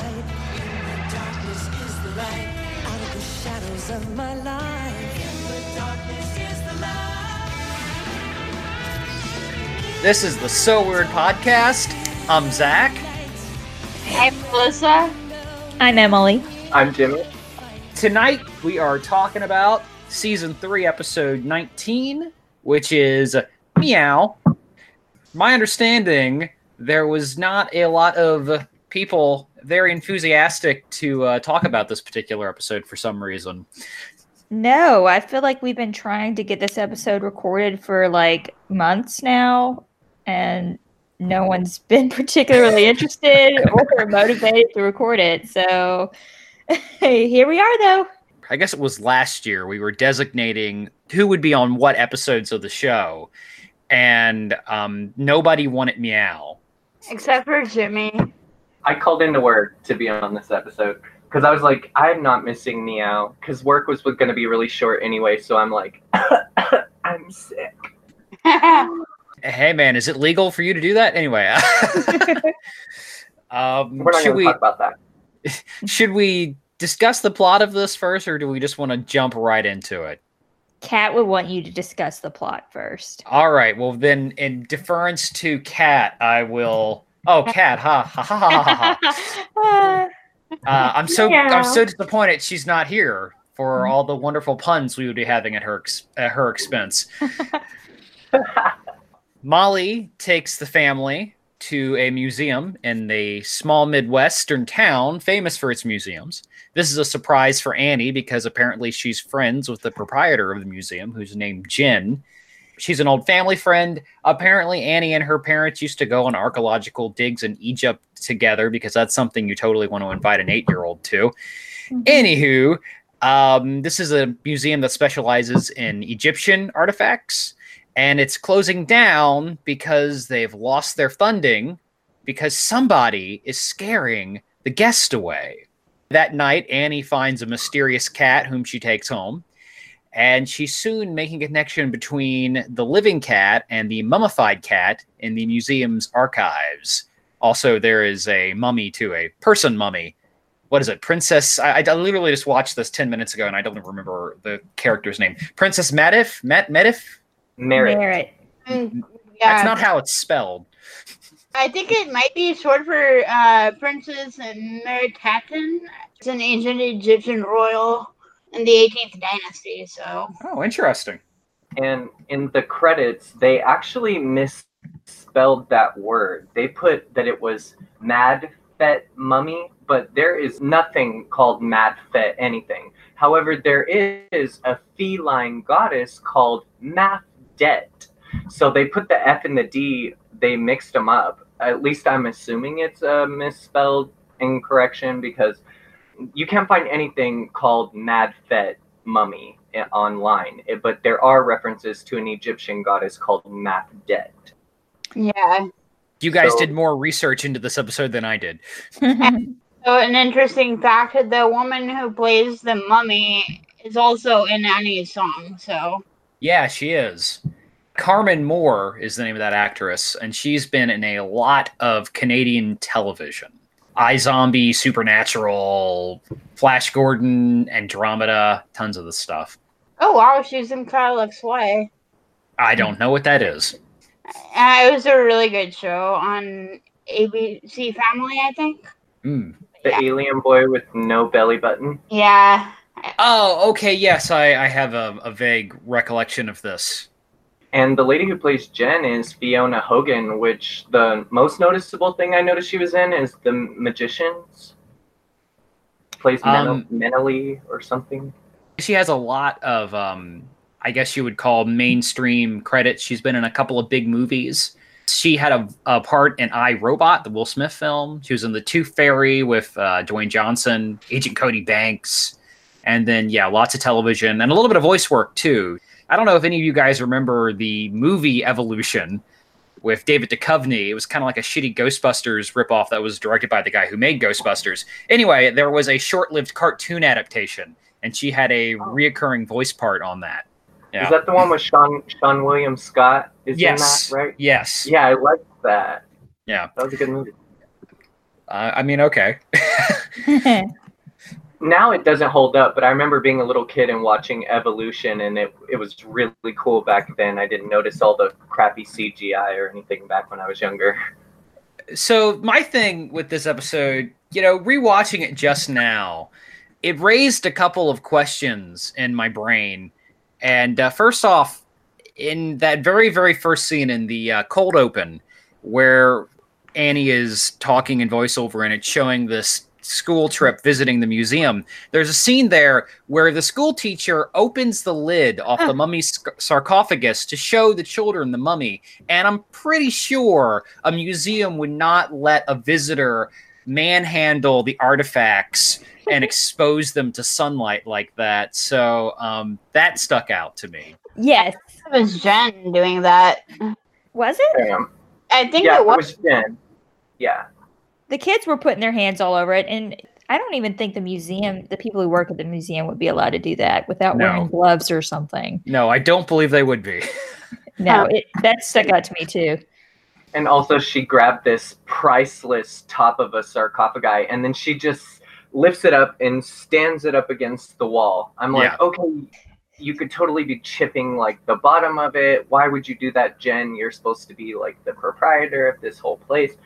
light. Darkness is the light. Out of the shadows of my life. In the darkness is the light. This is the So Weird Podcast. I'm Zach. Hey, Melissa. I'm Emily. I'm Jimmy. Tonight we are talking about season 3, episode 19, which is Meow. My understanding, there was not a lot of people very enthusiastic to uh, talk about this particular episode for some reason. No, I feel like we've been trying to get this episode recorded for like months now, and no one's been particularly interested or motivated to record it. So here we are, though. I guess it was last year we were designating who would be on what episodes of the show, and um, nobody wanted Meow. Except for Jimmy. I called into work to be on this episode because I was like, I'm not missing Meow because work was going to be really short anyway. So I'm like, I'm sick. Hey man, is it legal for you to do that? Anyway, um, We're not should going to we talk about that. should we discuss the plot of this first, or do we just want to jump right into it? Kat would want you to discuss the plot first. All right. Well, then, in deference to Kat, I will. Oh, cat! Ha ha ha ha ha! ha. Uh, I'm so I'm so disappointed she's not here for all the wonderful puns we would be having at her ex- at her expense. Molly takes the family to a museum in the small Midwestern town famous for its museums. This is a surprise for Annie because apparently she's friends with the proprietor of the museum, who's named Jen. She's an old family friend. Apparently, Annie and her parents used to go on archaeological digs in Egypt together because that's something you totally want to invite an eight year old to. Anywho, um, this is a museum that specializes in Egyptian artifacts, and it's closing down because they've lost their funding because somebody is scaring the guest away. That night, Annie finds a mysterious cat whom she takes home, and she's soon making a connection between the living cat and the mummified cat in the museum's archives. Also, there is a mummy too, a person mummy. What is it? Princess. I, I literally just watched this 10 minutes ago and I don't remember the character's name. Princess Medif? Met Medif? Merit. Merit. Mm, That's not how it's spelled. I think it might be short for uh, Princess Meritaten. It's an ancient Egyptian royal in the 18th dynasty. So Oh, interesting. And in the credits, they actually misspelled that word. They put that it was Mad Fet Mummy, but there is nothing called Mad Fet anything. However, there is a feline goddess called Mafdet. So they put the F and the D, they mixed them up. At least I'm assuming it's a misspelled incorrection because you can't find anything called Mad Fet Mummy online, eh, but there are references to an Egyptian goddess called Mafdet. yeah. You guys So- did more research into this episode than I did. So an interesting fact: the woman who plays the mummy is also in Annie's song. So Yeah, she is. Carmen Moore is the name of that actress, and she's been in a lot of Canadian television. iZombie, Supernatural, Flash Gordon, Andromeda, tons of the stuff. oh wow, she's in Kyle XY. I don't know what that is. Uh, it was a really good show on ABC Family, I think. Hmm. The Yeah. alien boy with no belly button. Yeah. Oh, okay. Yes, I, I have a, a vague recollection of this. And the lady who plays Jen is Fiona Hogan, which the most noticeable thing I noticed she was in is The Magicians. Plays Um, or something. She has a lot of, um, I guess you would call mainstream credits. She's been in a couple of big movies. She had a, a part in I Robot, the Will Smith film. She was in The Tooth Fairy with uh, Dwayne Johnson, Agent Cody Banks, and then yeah, lots of television and a little bit of voice work too. I don't know if any of you guys remember the movie Evolution with David Duchovny. It was kind of like a shitty Ghostbusters ripoff that was directed by the guy who made Ghostbusters. Anyway, there was a short-lived cartoon adaptation, and she had a reoccurring voice part on that. Yeah. Is that the one with Sean Seann William Scott? Is yes. in that right? Yes. Yeah, I liked that. Yeah. That was a good movie. Uh, I mean, okay. now it doesn't hold up, but I remember being a little kid and watching Evolution, and it it was really cool back then. I didn't notice all the crappy CGI or anything back when I was younger. so my thing with this episode, you know, rewatching it just now, it raised a couple of questions in my brain. And uh, first off, in that very very first scene in the uh, cold open, where Annie is talking in voiceover and it's showing this school trip visiting the museum. There's a scene there where the school teacher opens the lid off the mummy's sarcophagus to show the children the mummy. And I'm pretty sure a museum would not let a visitor manhandle the artifacts and expose them to sunlight like that. So um, that stuck out to me. yes. It was Jen doing that. Was it? Damn. I think Yeah, it it was. was Jen. Yeah. The kids were putting their hands all over it, and I don't even think the museum, the people who work at the museum, would be allowed to do that without No. wearing gloves or something. No, I don't believe they would be. No, it, that stuck out to me too. And also, she grabbed this priceless top of a sarcophagi, and then she just lifts it up and stands it up against the wall. I'm like, Yeah. okay, you could totally be chipping like the bottom of it. Why would you do that, Jen? You're supposed to be like the proprietor of this whole place.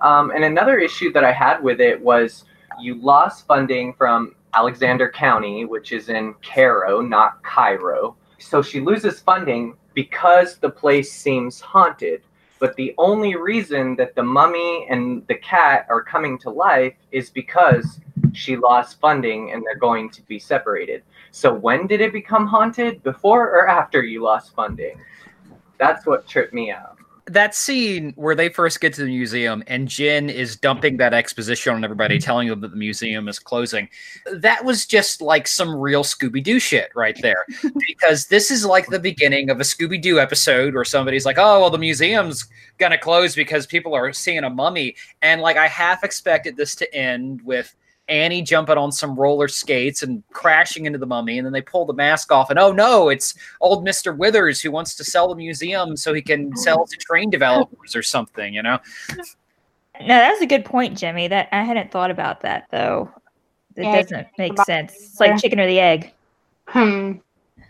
Um, and another issue that I had with it was you lost funding from Alexander County, which is in Cairo, not Cairo. So she loses funding because the place seems haunted. But the only reason that the mummy and the cat are coming to life is because she lost funding and they're going to be separated. So when did it become haunted? Before or after you lost funding? That's what tripped me out. That scene where they first get to the museum and Jen is dumping that exposition on everybody, mm-hmm. telling them that the museum is closing, that was just like some real Scooby Doo shit right there. because this is like the beginning of a Scooby Doo episode where somebody's like, oh, well, the museum's gonna close because people are seeing a mummy. And like, I half expected this to end with. Annie jumping on some roller skates and crashing into the mummy, and then they pull the mask off, and oh no, it's old Mr. Withers who wants to sell the museum so he can sell to train developers or something, you know? No, that was a good point, Jimmy. That I hadn't thought about that though. It Yeah, doesn't make about sense. It's like either. chicken or the egg. Hmm.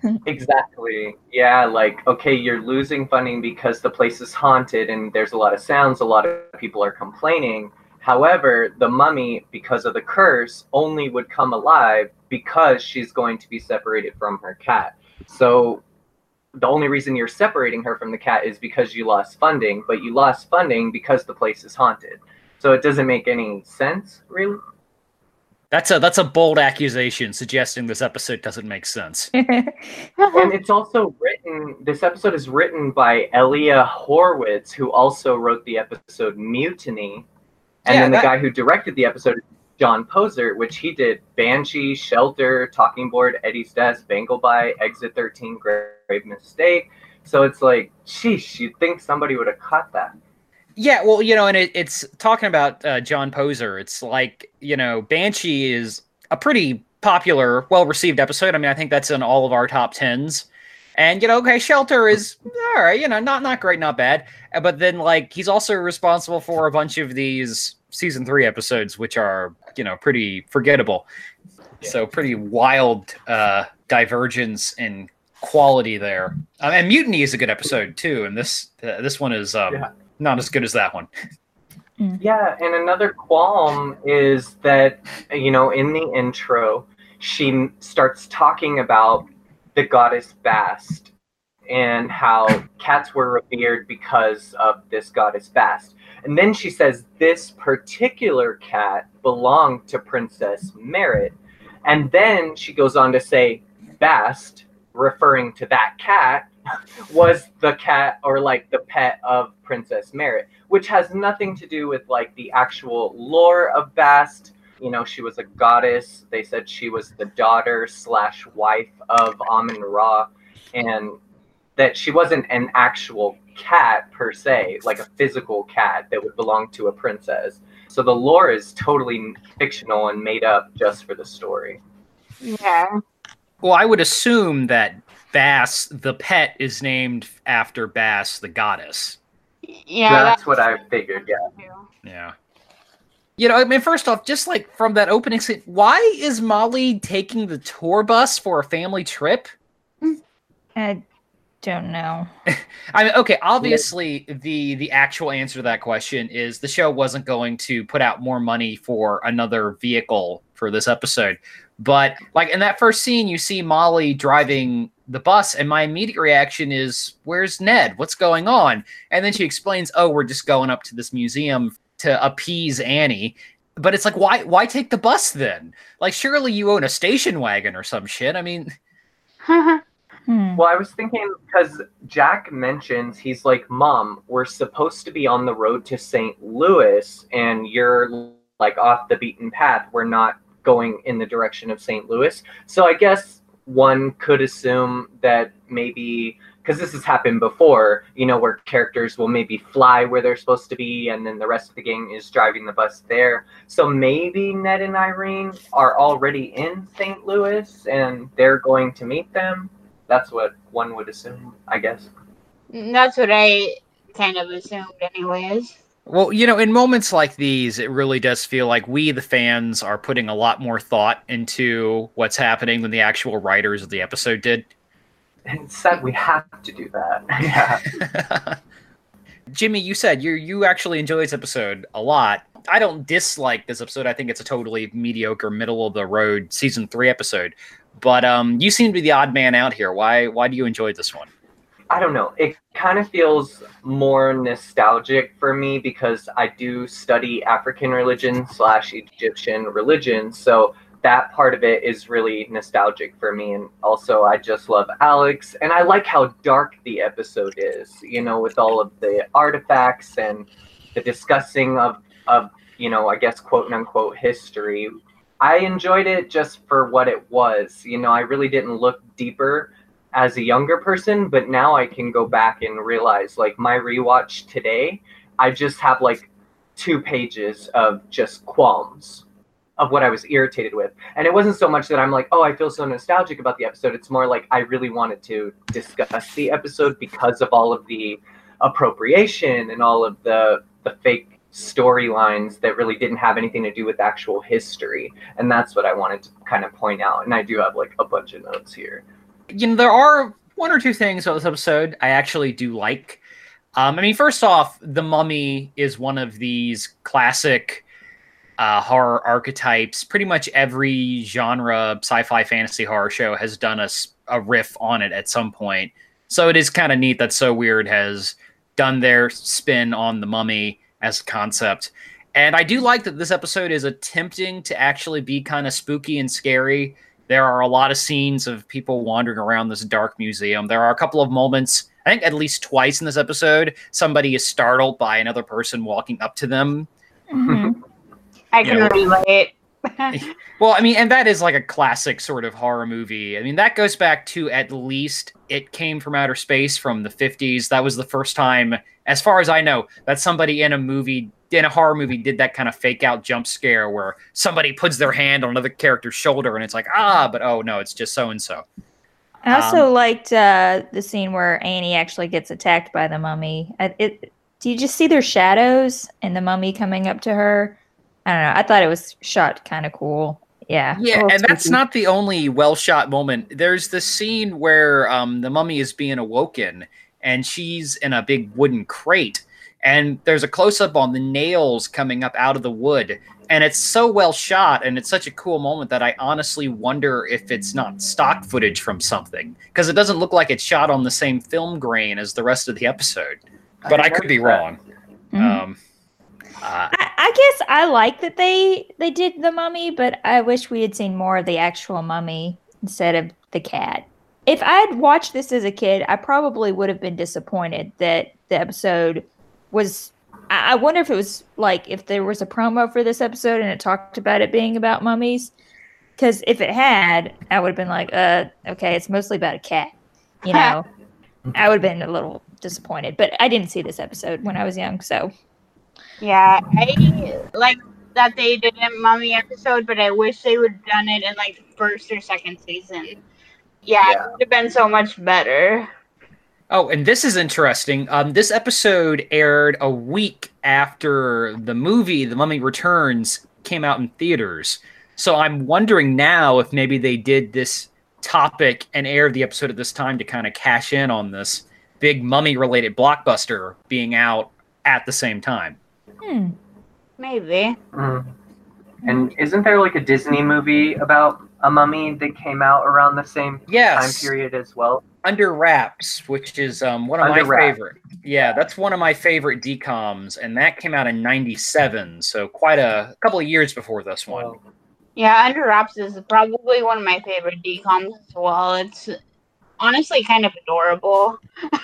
Exactly. Yeah, like, okay, you're losing funding because the place is haunted and there's a lot of sounds, a lot of people are complaining. However, the mummy, because of the curse, only would come alive because she's going to be separated from her cat. So the only reason you're separating her from the cat is because you lost funding, but you lost funding because the place is haunted. So it doesn't make any sense, really. That's a that's a bold accusation suggesting this episode doesn't make sense. and it's also written this episode is written by elia horwitz who also wrote the episode mutiny and Yeah, then the that- guy who directed the episode is john poser which he did banshee shelter talking board eddie's desk Bangle by, exit 13 grave mistake so it's like sheesh you'd think somebody would have caught that Yeah, well, you know, and it, it's talking about uh, John Poser. It's like, you know, Banshee is a pretty popular, well received episode. I mean, I think that's in all of our top tens. And you know, okay, Shelter is all right, you know, not not great, not bad. But then, like, he's also responsible for a bunch of these season three episodes, which are you know pretty forgettable. So pretty wild uh, divergence in quality there. Um, and Mutiny is a good episode too, and this uh, this one is um, Yeah. not as good as that one. Yeah, and another qualm is that, you know, in the intro, she starts talking about the goddess Bast and how cats were revered because of this goddess Bast. And then she says this particular cat belonged to Princess Merit. And then she goes on to say Bast, referring to that cat, was the cat or like the pet of Princess Merit which has nothing to do with like the actual lore of Bast. You know, she was a goddess. They said she was the daughter slash wife of Amun Ra, and that she wasn't an actual cat per se, like a physical cat that would belong to a princess. So the lore is totally fictional and made up just for the story. Yeah. Well, I would assume that Bast, the pet, is named after Bast, the goddess. Yeah, That's what I figured. Yeah. Yeah. You know, I mean, first off, just like from that opening scene, why is Molly taking the tour bus for a family trip? I don't know. I mean, okay, obviously the the actual answer to that question is the show wasn't going to put out more money for another vehicle for this episode. But like in that first scene, you see Molly driving the bus, and my immediate reaction is, "Where's Ned? What's going on?" And then she explains, "Oh, we're just going up to this museum to appease Annie." But it's like, why why take the bus then? Like, surely you own a station wagon or some shit. I mean, Hmm. Well, I was thinking because Jack mentions he's like, "Mom, we're supposed to be on the road to St. Louis, and you're like off the beaten path. We're not going in the direction of St. Louis." So I guess one could assume that maybe because this has happened before, you know, where characters will maybe fly where they're supposed to be, and then the rest of the gang is driving the bus there. So maybe Ned and Irene are already in St. Louis, and they're going to meet them that's what one would assume, I guess. Mm, that's what I kind of assumed, anyways. Well, you know, in moments like these, it really does feel like we, the fans, are putting a lot more thought into what's happening than the actual writers of the episode did. And it's sad we have to do that. yeah. Jimmy, you said you you actually enjoy this episode a lot. I don't dislike this episode. I think it's a totally mediocre, middle of the road season three episode. But um, you seem to be the odd man out here. Why why do you enjoy this one? I don't know. It kind of feels more nostalgic for me because I do study African religion slash Egyptian religion. So that part of it is really nostalgic for me. And also, I just love Alex. And I like how dark the episode is, you know, with all of the artifacts and the discussing of, of you know, I guess, quote unquote history. I enjoyed it just for what it was. You know, I really didn't look deeper as a younger person, but now I can go back and realize like my rewatch today, I just have like two pages of just qualms of what I was irritated with. And it wasn't so much that I'm like, oh, I feel so nostalgic about the episode. It's more like I really wanted to discuss the episode because of all of the appropriation and all of the the fake storylines that really didn't have anything to do with actual history. And that's what I wanted to kind of point out. And I do have like a bunch of notes here. You know, there are one or two things about this episode I actually do like. Um, I mean, first off, the Mummy is one of these classic uh, horror archetypes. Pretty much every genre, sci-fi, fantasy horror show has done a, a riff on it at some point. So it is kind of neat that So Weird has done their spin on the Mummy as a concept. And I do like that this episode is attempting to actually be kind of spooky and scary. There are a lot of scenes of people wandering around this dark museum. There are a couple of moments, I think at least twice in this episode, somebody is startled by another person walking up to them Mhm. I can relate. Well, I mean, and that is like a classic sort of horror movie. I mean, that goes back to at least It Came from Outer Space from the 50s. That was the first time, as far as I know, that somebody in a movie, in a horror movie, did that kind of fake out jump scare where somebody puts their hand on another character's shoulder and it's like, ah, but oh no, it's just so and so. I also liked uh, the scene where Annie actually gets attacked by the mummy. I, it, do you just see their shadows and the mummy coming up to her? I don't know. I thought it was shot kind of cool. Yeah. Yeah, and that's spooky. not the only well shot moment. There's the scene where um, the mummy is being awoken and she's in a big wooden crate. And there's a close up on the nails coming up out of the wood. And it's so well shot and it's such a cool moment that I honestly wonder if it's not stock footage from something because it doesn't look like it's shot on the same film grain as the rest of the episode. But I, could be noticed that. wrong. Mhm. Um, uh, I, I guess I like that they they did the mummy, but I wish we had seen more of the actual mummy instead of the cat. If I had watched this as a kid, I probably would have been disappointed that the episode was. I I wonder if it was like if there was a promo for this episode and it talked about it being about mummies. Because if it had, I would have been like, uh, okay, it's mostly about a cat. You know, I would have been a little disappointed. But I didn't see this episode when I was young, so Yeah, I like that they did a mummy episode, but I wish they would have done it in like first or second season. Yeah, Yeah. it would have been so much better. Oh, and this is interesting. Um, this episode aired a week after the movie The Mummy Returns came out in theaters. So I'm wondering now if maybe they did this topic and aired the episode at this time to kind of cash in on this big mummy related blockbuster being out at the same time. Hmm. Maybe. Mm. And isn't there like a Disney movie about a mummy that came out around the same Yes. time period as well? Under Wraps, which is um, one of Under my Wraps. favorite. Yeah, that's one of my favorite DComs, and that came out in '97, so quite a couple of years before this one. Yeah, Under Wraps is probably one of my favorite DComs as well. It's honestly kind of adorable.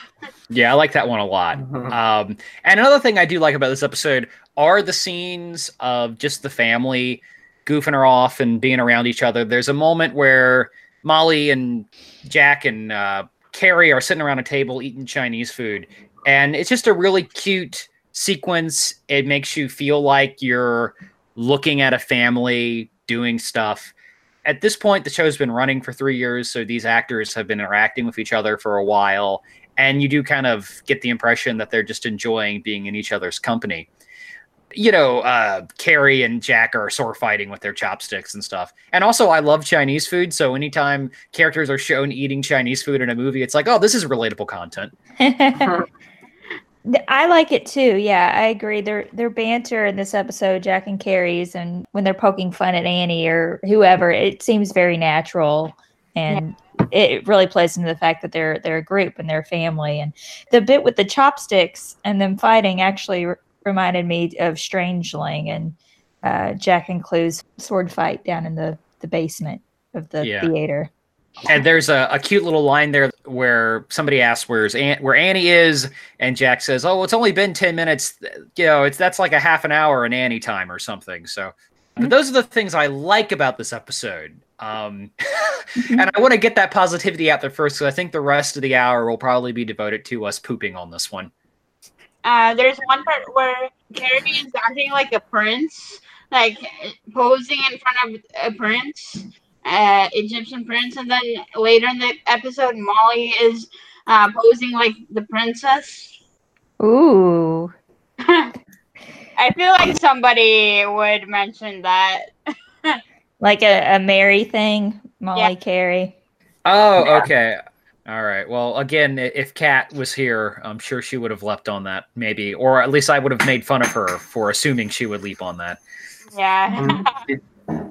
Yeah, I like that one a lot. Mhm. Um, and another thing I do like about this episode are the scenes of just the family goofing her off and being around each other. There's a moment where Molly and Jack and uh, Carrie are sitting around a table eating Chinese food, and it's just a really cute sequence. It makes you feel like you're looking at a family doing stuff. At this point, the show's been running for three years, so these actors have been interacting with each other for a while and you do kind of get the impression that they're just enjoying being in each other's company. You know, uh, Carrie and Jack are sword fighting with their chopsticks and stuff. And also, I love Chinese food, so anytime characters are shown eating Chinese food in a movie, it's like, oh, this is relatable content. I like it too. Yeah, I agree. Their their banter in this episode, Jack and Carrie's, and when they're poking fun at Annie or whoever, it seems very natural, and it really plays into the fact that they're they're a group and they're a family. And the bit with the chopsticks and them fighting actually r- reminded me of Strangeling and uh, Jack and Clue's sword fight down in the the basement of the Yeah. theater. And there's a, a cute little line there where somebody asks where's An- where Annie is, and Jack says, "Oh, it's only been ten minutes. You know, it's that's like a half an hour in Annie time or something." So, but those are the things I like about this episode. Um, and I want to get that positivity out there first, because I think the rest of the hour will probably be devoted to us pooping on this one. Uh, there's one part where Carrie is acting like a prince, like posing in front of a prince, uh, Egyptian prince, and then later in the episode, Molly is uh, posing like the princess. Ooh, I feel like somebody would mention that. like a, a Mary thing, Molly Carrie. Oh, Yeah. okay. All right. Well, again, if Kat was here, I'm sure she would have leapt on that, maybe, or at least I would have made fun of her for assuming she would leap on that. Yeah. Did,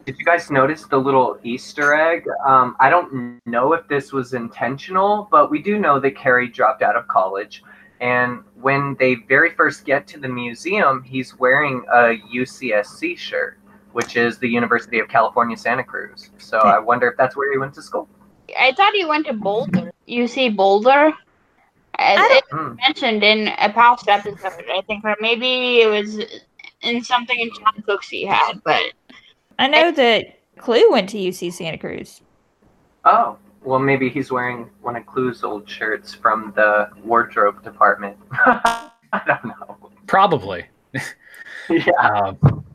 did you guys notice the little Easter egg? Um, I don't know if this was intentional, but we do know that Carrie dropped out of college. And when they very first get to the museum, he's wearing a UCSC shirt, which is the University of California, Santa Cruz. So I wonder if that's where he went to school. I thought he went to Boulder. You see Boulder? As I it Hmm. mentioned in a past episode, I think, or maybe it was in something in John Cooksey had, but I know that Clue went to UC Santa Cruz. Oh, well, maybe he's wearing one of Clue's old shirts from the wardrobe department. I don't know. Probably. Yeah. Um,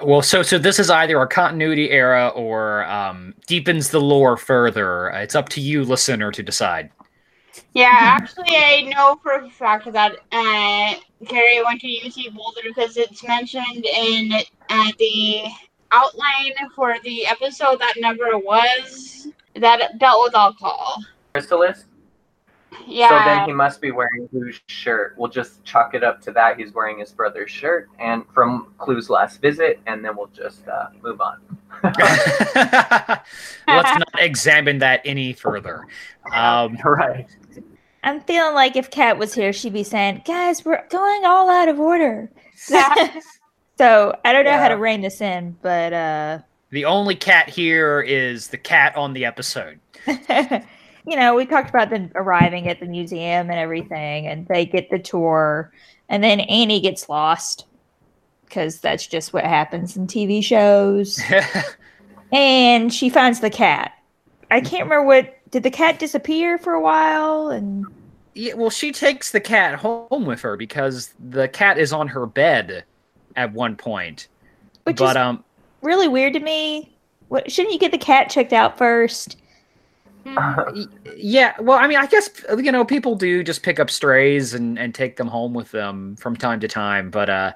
well, so so this is either a continuity era or um, deepens the lore further. It's up to you, listener, to decide. yeah, actually, I know for a fact that uh, Carrie went to UC Boulder because it's mentioned in uh, the outline for the episode that never was that dealt with alcohol. Chrysalis? Yeah. So then he must be wearing Clue's shirt. We'll just chalk it up to that. He's wearing his brother's shirt and from Clue's last visit, and then we'll just uh, move on. Let's not examine that any further. Um, right. I'm feeling like if Kat was here, she'd be saying, "Guys, we're going all out of order." so I don't know how to rein this in, but uh, the only cat here is the cat on the episode. You know, we talked about them arriving at the museum and everything, and they get the tour, and then Annie gets lost because that's just what happens in TV shows. and she finds the cat. I can't remember what did the cat disappear for a while, and Yeah, well, she takes the cat home with her because the cat is on her bed at one point. which but is um, really weird to me. What shouldn't you get the cat checked out first? Y- Yeah, well, I mean, I guess you know people do just pick up strays and and take them home with them from time to time. But uh,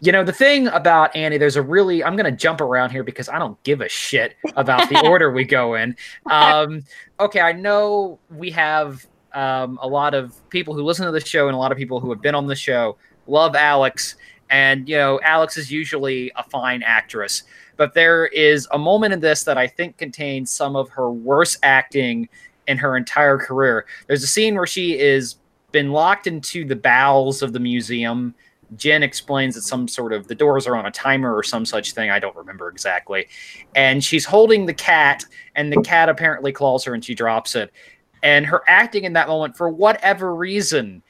you know, the thing about Annie, there's a really I'm gonna jump around here because I don't give a shit about the order we go in. Um, okay, I know we have um, a lot of people who listen to the show and a lot of people who have been on the show love Alex, and you know, Alex is usually a fine actress. But there is a moment in this that I think contains some of her worst acting in her entire career. There's a scene where she is been locked into the bowels of the museum. Jen explains that some sort of the doors are on a timer or some such thing. I don't remember exactly. And she's holding the cat, and the cat apparently claws her and she drops it. And her acting in that moment, for whatever reason,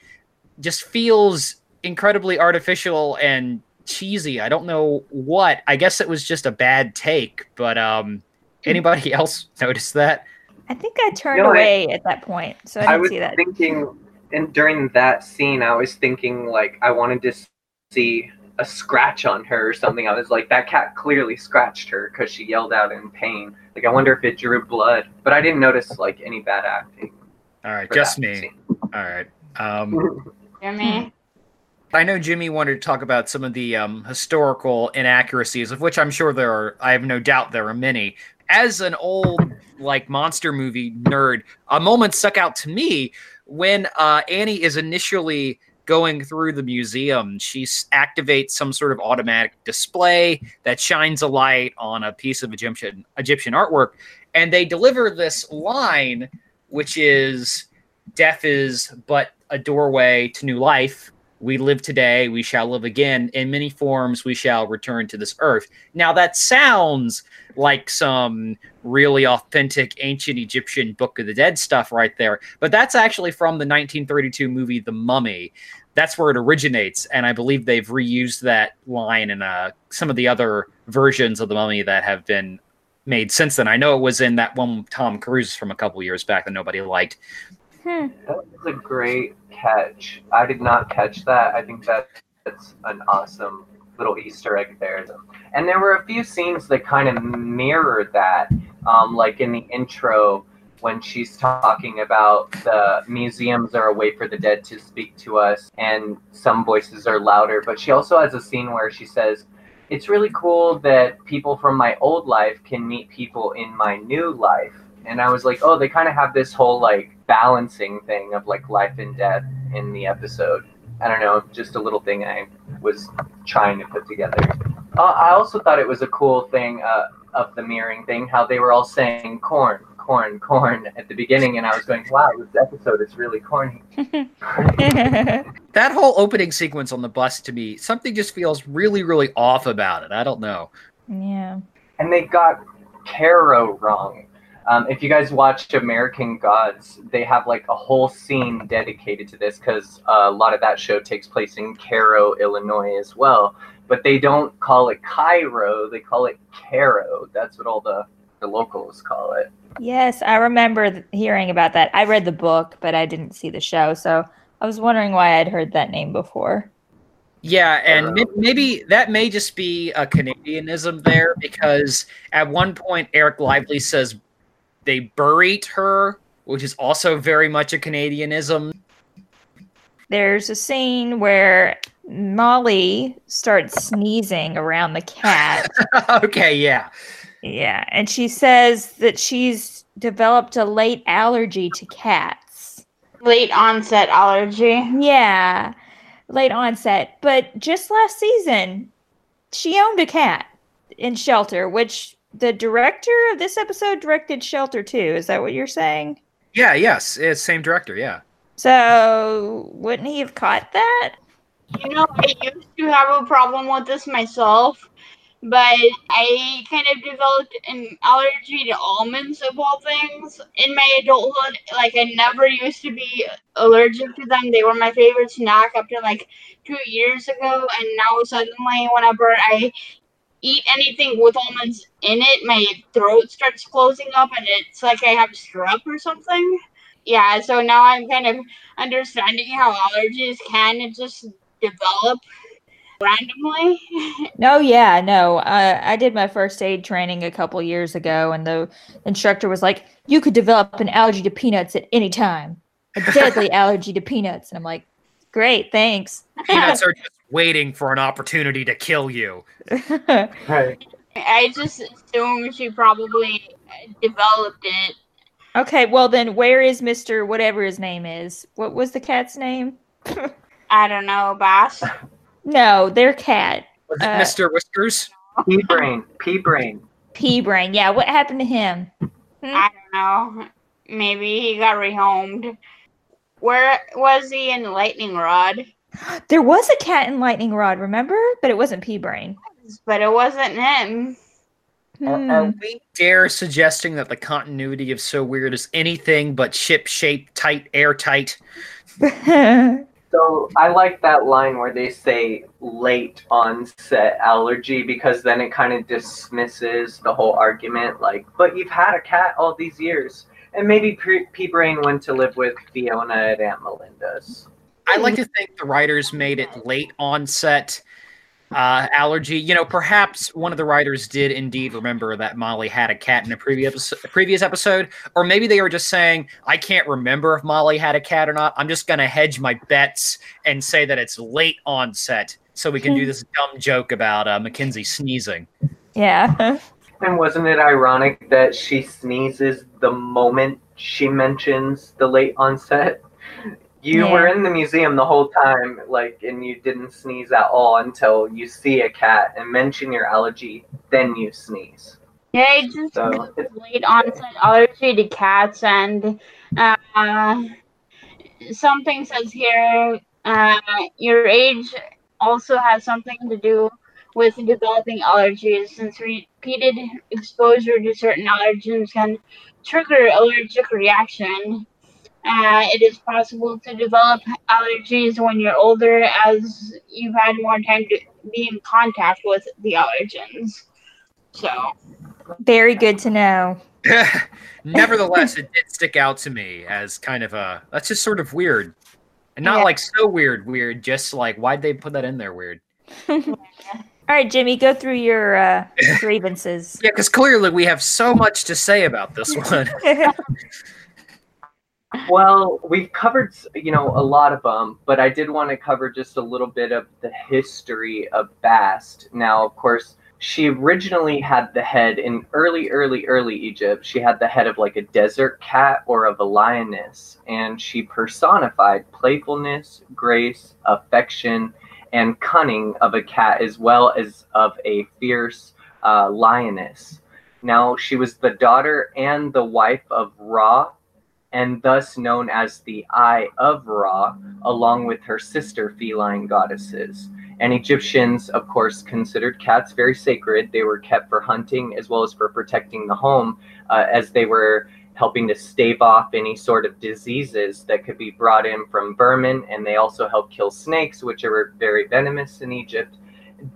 just feels incredibly artificial and cheesy. I don't know what. I guess it was just a bad take, but um anybody else notice that? I think I turned You know, I- away at that point, so I I didn't was see that. thinking, and during that scene, I was thinking like I wanted to see a scratch on her or something. I was like, that cat clearly scratched her because she yelled out in pain. Like I wonder if it drew blood, but I didn't notice like any bad acting. All right, just me. scene. All right. Um Jimmy. I know Jimmy wanted to talk about some of the um, historical inaccuracies, of which I'm sure there are. I have no doubt there are many. As an old like monster movie nerd, a moment stuck out to me when uh, Annie is initially going through the museum. She activates some sort of automatic display that shines a light on a piece of Egyptian Egyptian artwork, and they deliver this line, which is "Death is but a doorway to new life." We live today, we shall live again. In many forms, we shall return to this earth. Now, that sounds like some really authentic ancient Egyptian Book of the Dead stuff right there, but that's actually from the 1932 movie The Mummy. That's where it originates, and I believe they've reused that line in uh, some of the other versions of The Mummy that have been made since then. I know it was in that one Tom Cruise from a couple years back that nobody liked. Hmm. That was a great catch. I did not catch that. I think that that's an awesome little Easter egg there. And there were a few scenes that kind of mirrored that, um, like in the intro when she's talking about the museums are a way for the dead to speak to us, and some voices are louder. But she also has a scene where she says, It's really cool that people from my old life can meet people in my new life. And I was like, oh, they kind of have this whole like balancing thing of like life and death in the episode. I don't know, just a little thing I was trying to put together. Uh, I also thought it was a cool thing uh, of the mirroring thing, how they were all saying corn, corn, corn at the beginning, and I was going, wow, this episode is really corny. That whole opening sequence on the bus to me, something just feels really, really off about it. I don't know. yeah. and they got Caro wrong. Um, if you guys watched American Gods, they have like a whole scene dedicated to this because uh, a lot of that show takes place in Cairo, Illinois as well. But they don't call it Cairo; they call it Caro. That's what all the the locals call it. Yes, I remember th- hearing about that. I read the book, but I didn't see the show, so I was wondering why I'd heard that name before. Yeah, and may- Uh, maybe that may just be a Canadianism there because at one point Eric Lively says they buried her, which is also very much a Canadianism. There's a scene where Molly starts sneezing around the cat. okay, yeah. yeah, and she says that she's developed a late allergy to cats. Late onset allergy. Yeah, late onset. But just last season, she owned a cat in Shelter, which the director of this episode directed Shelter too. Is that what you're saying? Yeah, yes, it's same director, yeah. So wouldn't he have caught that? You know, I used to have a problem with this myself, but I kind of developed an allergy to almonds of all things in my adulthood. Like I never used to be allergic to them. They were my favorite snack up to like two years ago, and now suddenly, whenever I eat anything with almonds in it, my throat starts closing up, and it's like I have strep or something. Yeah, so now I'm kind of understanding how allergies can just develop randomly? No, yeah, no. Uh, I did my first aid training a couple years ago, and the instructor was like, "You could develop an allergy to peanuts at any time, a deadly allergy to peanuts." And I'm like, "Great, thanks." Peanuts are just waiting for an opportunity to kill you. Right. I just assume she probably developed it. okay, well then, where is Mister whatever his name is? What was the cat's name? I don't know, boss. No, their cat, Was it Uh, Mr. Whiskers? Pea brain. Pea brain. P Brain. Yeah, what happened to him? I don't know. Maybe he got rehomed. Where was he in Lightning Rod? There was a cat in Lightning Rod, remember? But it wasn't P Brain. But it wasn't him. Are, are Hmm. we dare suggesting that the continuity of So Weird is anything but ship shape, tight, airtight? So I like that line where they say late onset allergy because then it kind of dismisses the whole argument. Like, but you've had a cat all these years. And maybe P- Pea Brain went to live with Fiona at Aunt Melinda's. I like to think the writers made it late onset uh, allergy. You know, perhaps one of the writers did indeed remember that Molly had a cat in a previous episode, previous episode, or maybe they were just saying, "I can't remember if Molly had a cat or not. I'm just going to hedge my bets and say that it's late onset, so we can do this dumb joke about uh, Mackenzie sneezing." yeah. And wasn't it ironic that she sneezes the moment she mentions the late onset? You Yeah. were in the museum the whole time, like, and you didn't sneeze at all until you see a cat and mention your allergy, then you sneeze. Yeah, it just So- late onset allergy to cats, and uh, something says here uh, your age also has something to do with developing allergies, since repeated exposure to certain allergens can trigger allergic reaction. Uh, it is possible to develop allergies when you're older, as you've had more time to be in contact with the allergens. So. Very good to know. Nevertheless, it did stick out to me as kind of a that's just sort of weird. And not Yeah. like so weird, weird, just like why'd they put that in there weird? All right, Jimmy, go through your uh, grievances. Yeah, because clearly we have so much to say about this one. Well, we've covered, you know, a lot of them, but I did want to cover just a little bit of the history of Bast. Now, of course, she originally had the head in early, early, early Egypt. She had the head of like a desert cat or of a lioness, and she personified playfulness, grace, affection, and cunning of a cat, as well as of a fierce uh, lioness. Now, she was the daughter and the wife of Ra, and thus known as the Eye of Ra, along with her sister feline goddesses. And Egyptians, of course, considered cats very sacred. They were kept for hunting as well as for protecting the home, uh, as they were helping to stave off any sort of diseases that could be brought in from vermin. And they also help kill snakes, which are very venomous in Egypt.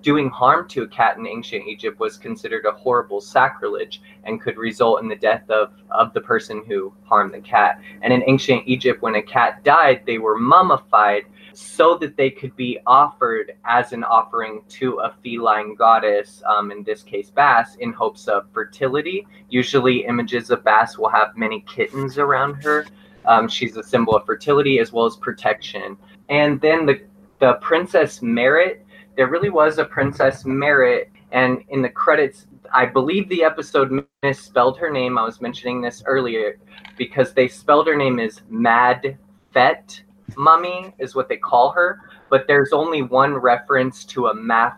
Doing harm to a cat in ancient Egypt was considered a horrible sacrilege and could result in the death of, of the person who harmed the cat. And in ancient Egypt, when a cat died, they were mummified so that they could be offered as an offering to a feline goddess, um, in this case, Bast, in hopes of fertility. Usually, images of Bast will have many kittens around her. Um, she's a symbol of fertility as well as protection. And then the, the Princess Merit, there really was a Princess Merit, and in the credits, I believe the episode misspelled her name. I was mentioning this earlier because they spelled her name as Mad Fet Mummy, is what they call her. But there's only one reference to a math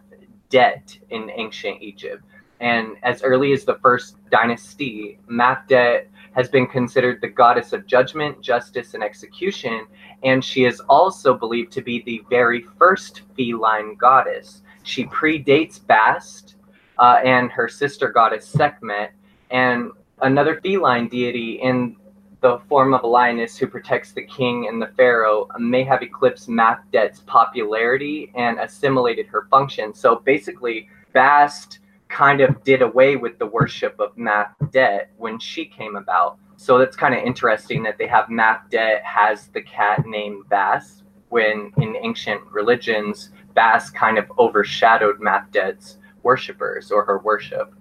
debt in ancient Egypt. And as early as the first dynasty, Mafdet has been considered the goddess of judgment, justice, and execution. And she is also believed to be the very first feline goddess. She predates Bast uh, and her sister goddess Sekhmet, and another feline deity in the form of a lioness who protects the king and the pharaoh may have eclipsed Mafdet's popularity and assimilated her function. So basically, Bast kind of did away with the worship of Mafdet when she came about. So that's kind of interesting that they have Mafdet has the cat named Bast when in ancient religions Bast kind of overshadowed Mafdet's worshippers or her worship.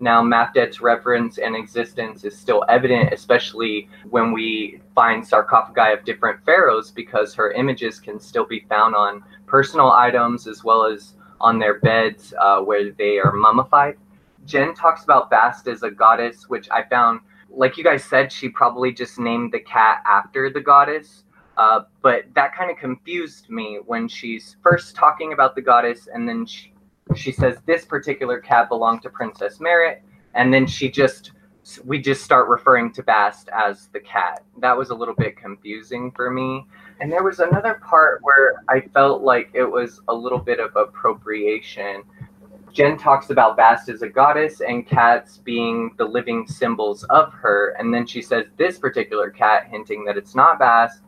Now, Mafdet's reverence and existence is still evident, especially when we find sarcophagi of different pharaohs, because her images can still be found on personal items as well as on their beds uh, where they are mummified. Jen talks about Bast as a goddess, which I found, like you guys said, she probably just named the cat after the goddess. Uh, but that kind of confused me when she's first talking about the goddess and then she, she says this particular cat belonged to Princess Merit, and then she just we just start referring to Bast as the cat. That was a little bit confusing for me. And there was another part where I felt like it was a little bit of appropriation. Jen talks about Bast as a goddess and cats being the living symbols of her. And then she says this particular cat, hinting that it's not Bast,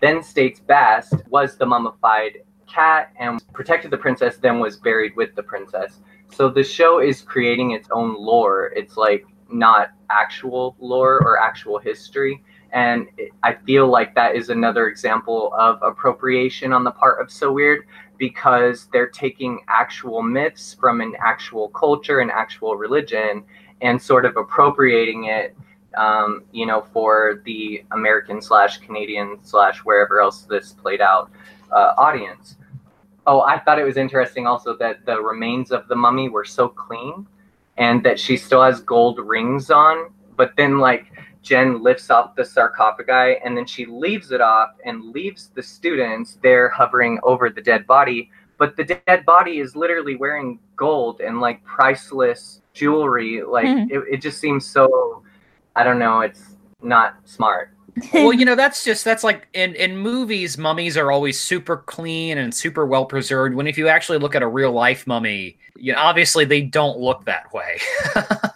then states Bast was the mummified cat and protected the princess, then was buried with the princess. So the show is creating its own lore. It's like not actual lore or actual history. And I feel like that is another example of appropriation on the part of So Weird because they're taking actual myths from an actual culture and actual religion and sort of appropriating it um, you know, for the American slash Canadian slash wherever else this played out uh, audience. Oh, I thought it was interesting also that the remains of the mummy were so clean and that she still has gold rings on. But then, like, Jen lifts up the sarcophagi and then she leaves it off and leaves the students there hovering over the dead body. But the dead body is literally wearing gold and like priceless jewelry. Like, Mhm. it, it just seems so, I don't know, it's not smart. Well, you know, that's just that's like in in movies, mummies are always super clean and super well preserved. When if you actually look at a real life mummy, you know, obviously they don't look that way.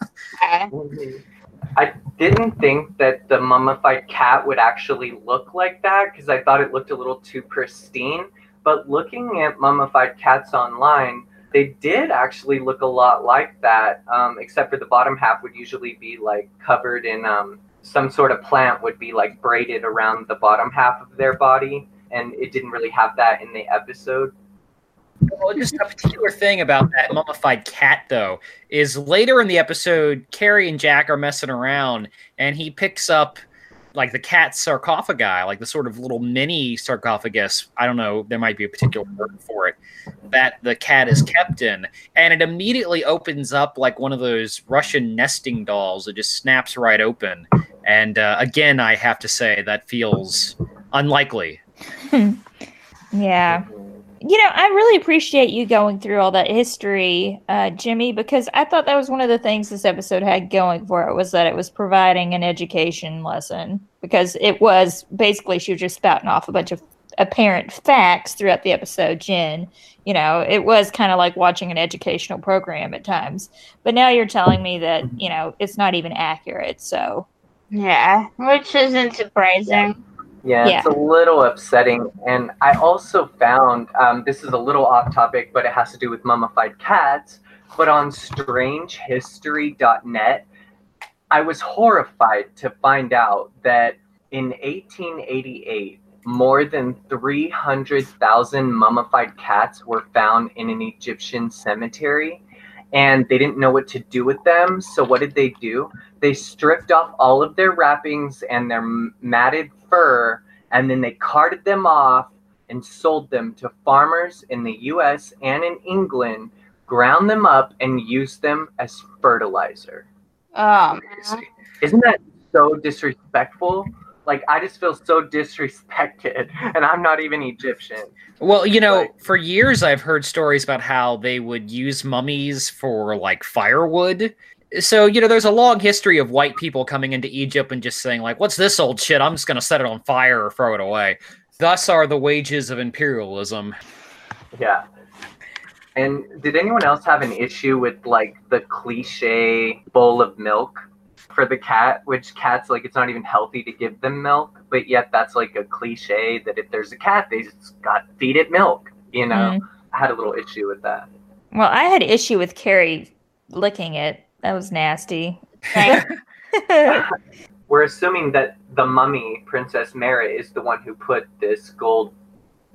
I didn't think that the mummified cat would actually look like that because I thought it looked a little too pristine. But looking at mummified cats online, they did actually look a lot like that, um, except for the bottom half would usually be like covered in um, some sort of plant, would be like braided around the bottom half of their body. And it didn't really have that in the episode. Well, just a particular thing about that mummified cat, though, is later in the episode, Carrie and Jack are messing around, and he picks up like the cat's sarcophagi, like the sort of little mini sarcophagus. I don't know, there might be a particular word for it that the cat is kept in, and it immediately opens up like one of those Russian nesting dolls. It just snaps right open, and uh, again, I have to say that feels unlikely. yeah. You know, I really appreciate you going through all that history, uh, Jimmy, because I thought that was one of the things this episode had going for it was that it was providing an education lesson. Because it was basically she was just spouting off a bunch of apparent facts throughout the episode, Jen. You know, it was kind of like watching an educational program at times. But now you're telling me that, you know, it's not even accurate. So, Yeah, which isn't surprising. Yeah, it's a little upsetting. And I also found um, this is a little off topic, but it has to do with mummified cats. But on strangehistory.net, I was horrified to find out that in 1888, more than 300,000 mummified cats were found in an Egyptian cemetery. And they didn't know what to do with them. So, what did they do? They stripped off all of their wrappings and their matted fur, and then they carted them off and sold them to farmers in the US and in England, ground them up, and used them as fertilizer. Oh, Crazy. Isn't that so disrespectful? Like, I just feel so disrespected, and I'm not even Egyptian. Well, you know, Right. for years I've heard stories about how they would use mummies for like firewood. So, you know, there's a long history of white people coming into Egypt and just saying, like, what's this old shit? I'm just going to set it on fire or throw it away. Thus are the wages of imperialism. Yeah. And did anyone else have an issue with like the cliche bowl of milk for the cat, which cats like it's not even healthy to give them milk, but yet that's like a cliche that if there's a cat, they just got feed it milk. You know, Mm. I had a little issue with that. well, I had issue with Carrie licking it. That was nasty. We're assuming that the mummy, Princess Merit, is the one who put this gold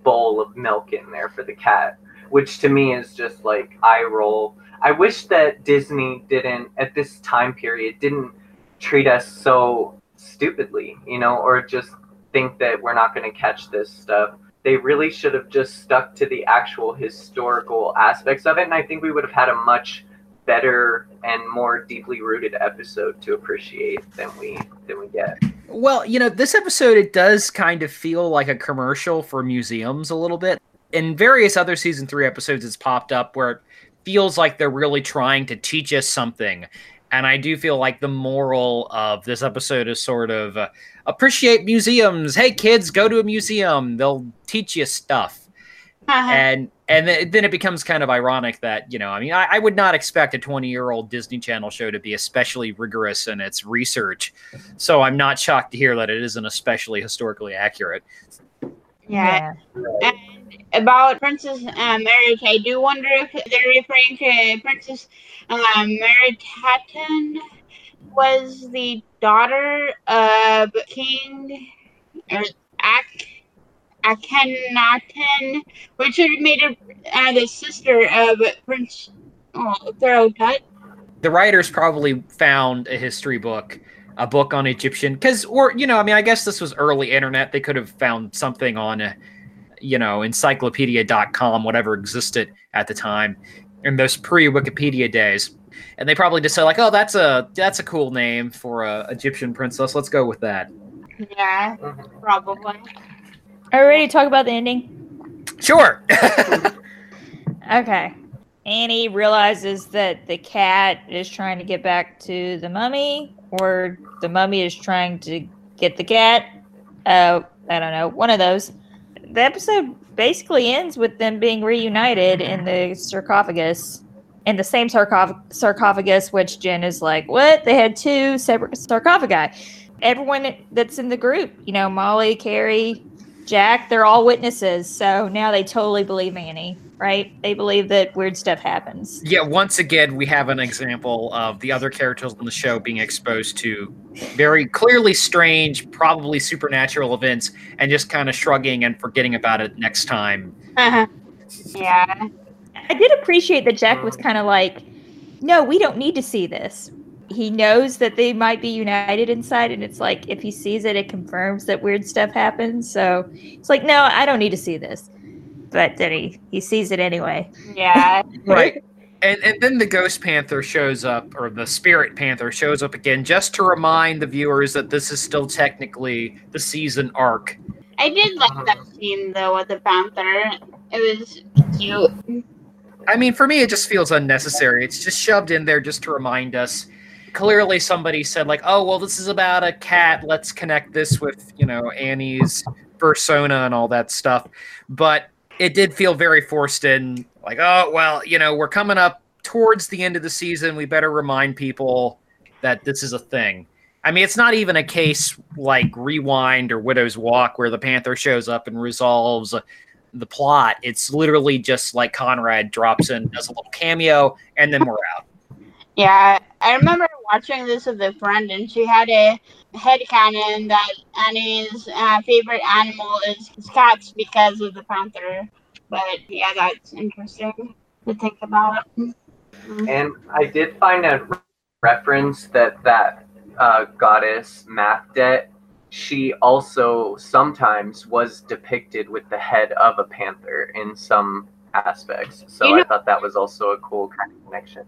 bowl of milk in there for the cat. which to me is just like eye roll. I wish that Disney didn't at this time period didn't treat us so stupidly, you know, or just think that we're not going to catch this stuff. They really should have just stuck to the actual historical aspects of it, and I think we would have had a much better and more deeply rooted episode to appreciate than we than we get. Well, you know, this episode it does kind of feel like a commercial for museums a little bit. In various other season 3 episodes it's popped up where it feels like they're really trying to teach us something. And I do feel like the moral of this episode is sort of uh, appreciate museums. Hey kids, go to a museum. They'll teach you stuff. Uh-huh. and and th- then it becomes kind of ironic that you know i mean i, I would not expect a 20 year old disney channel show to be especially rigorous in its research so i'm not shocked to hear that it isn't especially historically accurate yeah. And about Princess uh, Merit, I do wonder if they're referring to Princess uh, Meritaten was the daughter of King or Ak Akhenaten, which would made her uh, the sister of Prince oh, Tut. the writers probably found a history book a book on egyptian because or you know i mean i guess this was early internet they could have found something on uh, you know encyclopedia.com whatever existed at the time in those pre-wikipedia days and they probably just said like oh that's a that's a cool name for a egyptian princess let's go with that Yeah, probably. Are we ready to talk about the ending? sure Okay. Annie realizes that the cat is trying to get back to the mummy, or the mummy is trying to get the cat. Uh, I don't know. One of those. The episode basically ends with them being reunited in the sarcophagus, in the same sarcoph- sarcophagus, which Jen is like, what? They had two separate sarcophagi. Everyone that's in the group, you know, Molly, Carrie, Jack, they're all witnesses. So now they totally believe Annie, right? They believe that weird stuff happens. Yeah, once again, we have an example of the other characters on the show being exposed to very clearly strange, probably supernatural events, and just kind of shrugging and forgetting about it next time. Uh-huh. yeah. I did appreciate that Jack was kind of like, no, we don't need to see this. He knows that they might be united inside, and it's like if he sees it, it confirms that weird stuff happens. So it's like, no, I don't need to see this. But then he, he sees it anyway. Yeah. Right. And, and then the Ghost Panther shows up, or the Spirit Panther shows up again, just to remind the viewers that this is still technically the season arc. I did like that um, scene though with the panther. It was cute. I mean, for me, it just feels unnecessary. It's just shoved in there just to remind us. Clearly, somebody said, like, oh, well, this is about a cat. Let's connect this with, you know, Annie's persona and all that stuff. But it did feel very forced in, like, oh, well, you know, we're coming up towards the end of the season. We better remind people that this is a thing. I mean, it's not even a case like Rewind or Widow's Walk where the Panther shows up and resolves the plot. It's literally just like Conrad drops in, does a little cameo, and then we're out. Yeah, I remember watching this with a friend, and she had a head headcanon that Annie's uh, favorite animal is, cats because of the panther. But yeah, that's interesting to think about. And I did find a reference that that uh, goddess Mafdet, she also sometimes was depicted with the head of a panther in some aspects. So You I thought that was also a cool kind of connection.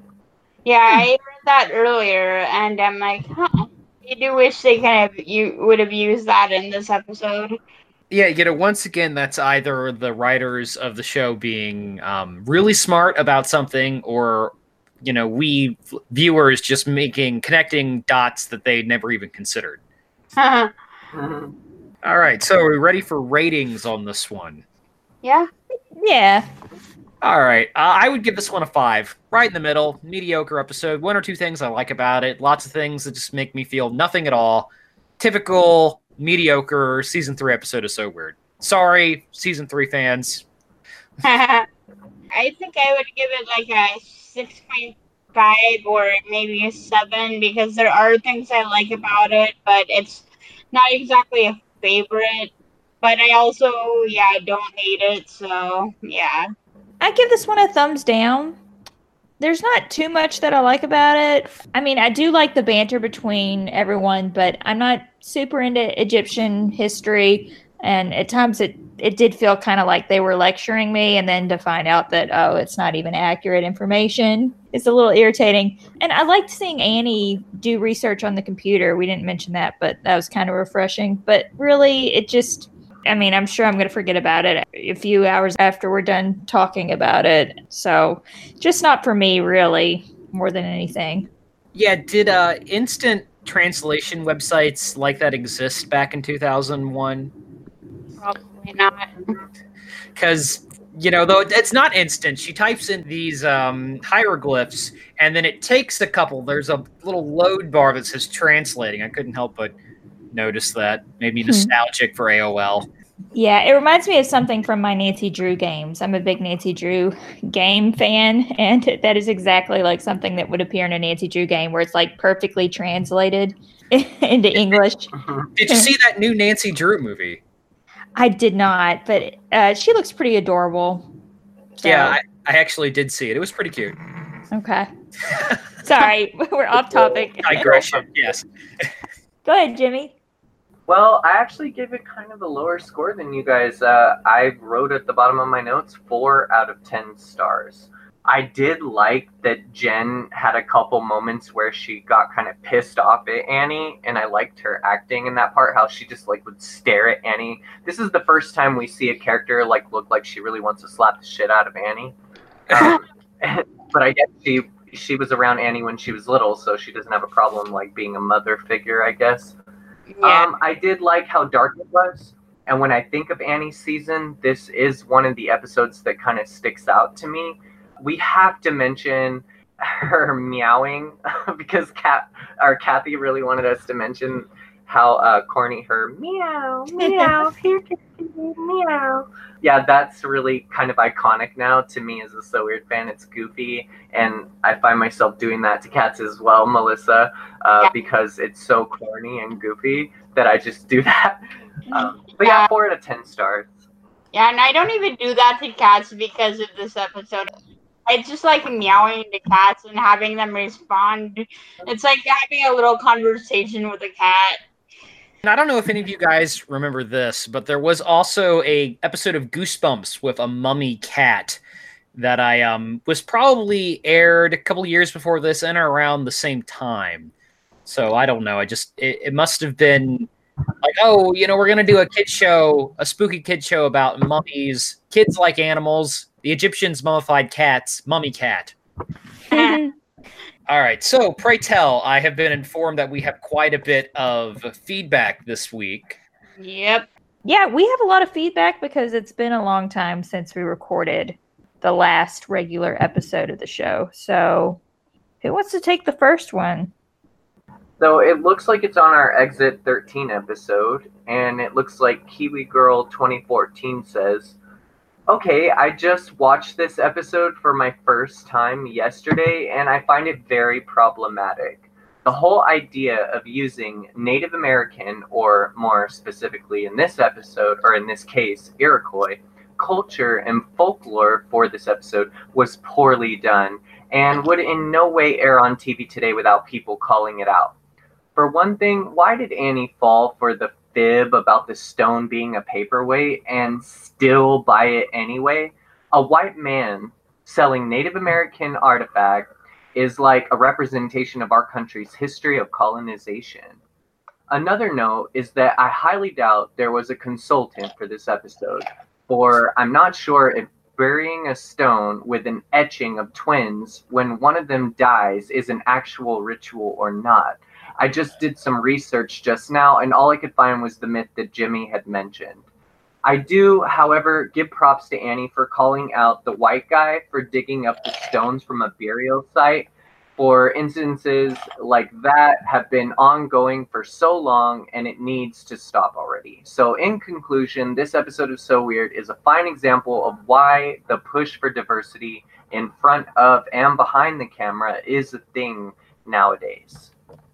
Yeah, I read that earlier, and I'm like, huh. I do wish they kind of you would have used that in this episode. Yeah, you know, once again, that's either the writers of the show being um, really smart about something, or you know, we viewers just making connecting dots that they never even considered. yeah. All right, so are we ready for ratings on this one? Yeah. Yeah. All right, uh, I would give this one a five, right in the middle. Mediocre episode. One or two things I like about it. Lots of things that just make me feel nothing at all. Typical mediocre season three episode is so weird. Sorry, season three fans. I think I would give it like a six point five or maybe a seven because there are things I like about it, but it's not exactly a favorite. But I also, yeah, don't hate it. So yeah, I give this one a thumbs down. There's not too much that I like about it. I mean, I do like the banter between everyone, but I'm not super into Egyptian history. And at times it, it did feel kind of like they were lecturing me. And then to find out that, oh, it's not even accurate information, it's a little irritating. And I liked seeing Annie do research on the computer. We didn't mention that, but that was kind of refreshing. But really, it just, I mean, I'm sure I'm going to forget about it a few hours after we're done talking about it. So, just not for me, really, more than anything. Yeah, did uh, instant translation websites like that exist back in 2001? Probably not. Because, you know, though it's not instant, she types in these um, hieroglyphs and then it takes a couple. There's a little load bar that says translating. I couldn't help but notice that. Made me Hmm. nostalgic for AOL. Yeah, it reminds me of something from my Nancy Drew games. I'm a big Nancy Drew game fan, and that is exactly like something that would appear in a Nancy Drew game where it's like perfectly translated into English. Did you see that new Nancy Drew movie? I did not, but uh, she looks pretty adorable. So, Yeah, I, I actually did see it. It was pretty cute. okay. Sorry, we're off topic. Digression, yes. Go ahead, Jimmy. Well, I actually gave it kind of a lower score than you guys. Uh, I wrote at the bottom of my notes four out of ten stars. I did like that Jen had a couple moments where she got kind of pissed off at Annie, and I liked her acting in that part. How she just like would stare at Annie. This is the first time we see a character like look like she really wants to slap the shit out of Annie. Um, but I guess she she was around Annie when she was little, so she doesn't have a problem like being a mother figure. I guess. Yeah. Um, I did like how dark it was. And when I think of Annie's season, this is one of the episodes that kind of sticks out to me. We have to mention her meowing because Cat or Kathy really wanted us to mention how uh, corny her meow meow here Kathy, meow. Yeah, that's really kind of iconic now to me as a So Weird fan. It's goofy, and I find myself doing that to cats as well, Melissa uh, Yeah. because it's so corny and goofy that I just do that. Um, but yeah, Yeah. four out of ten stars. Yeah, and I don't even do that to cats because of this episode. It's just like meowing to cats and having them respond. It's like having a little conversation with a cat. And I don't know if any of you guys remember this, but there was also a episode of Goosebumps with a mummy cat that I um was probably aired a couple years before this and around the same time. So I don't know. I just it, it must have been like, oh, you know, we're gonna do a kid show, a spooky kid show about mummies. Kids like animals. The Egyptians mummified cats. Mummy cat. All right. So, pray tell, I have been informed that we have quite a bit of feedback this week. Yep. Yeah, we have a lot of feedback because it's been a long time since we recorded the last regular episode of the show. So, who wants to take the first one? So it looks like it's on our Exit 13 episode, and it looks like Kiwi Girl 2014 says, Okay, I just watched this episode for my first time yesterday, and I find it very problematic. The whole idea of using Native American, or more specifically in this episode, or in this case, Iroquois, culture and folklore for this episode was poorly done and would in no way air on TV today without people calling it out. For one thing, why did Annie fall for the fib about the stone being a paperweight and still buy it anyway? A white man selling Native American artifact is like a representation of our country's history of colonization. Another note is that I highly doubt there was a consultant for this episode, for I'm not sure if burying a stone with an etching of twins when one of them dies is an actual ritual or not. I just did some research just now, and all I could find was the myth that Jimmy had mentioned. I do, however, give props to Annie for calling out the white guy for digging up the stones from a burial site. For instances like that have been ongoing for so long and it needs to stop already. So, in conclusion, this episode of So Weird is a fine example of why the push for diversity in front of and behind the camera is a thing nowadays.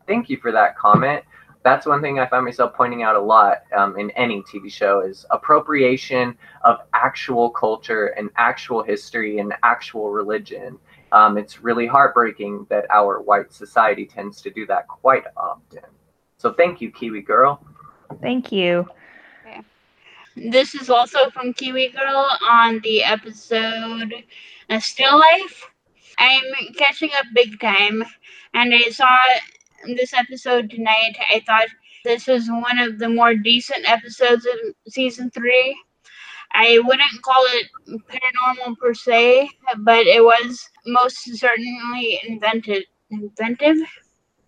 Thank you for that comment. that's one thing I find myself pointing out a lot um, in any TV show is appropriation of actual culture and actual history and actual religion. Um, it's really heartbreaking that our white society tends to do that quite often. So thank you, Kiwi Girl. Thank you. This is also from Kiwi Girl on the episode uh, Still Life. I'm catching up big time, and I saw this episode tonight. I thought this was one of the more decent episodes of season three. I wouldn't call it paranormal per se, but it was most certainly invented, inventive.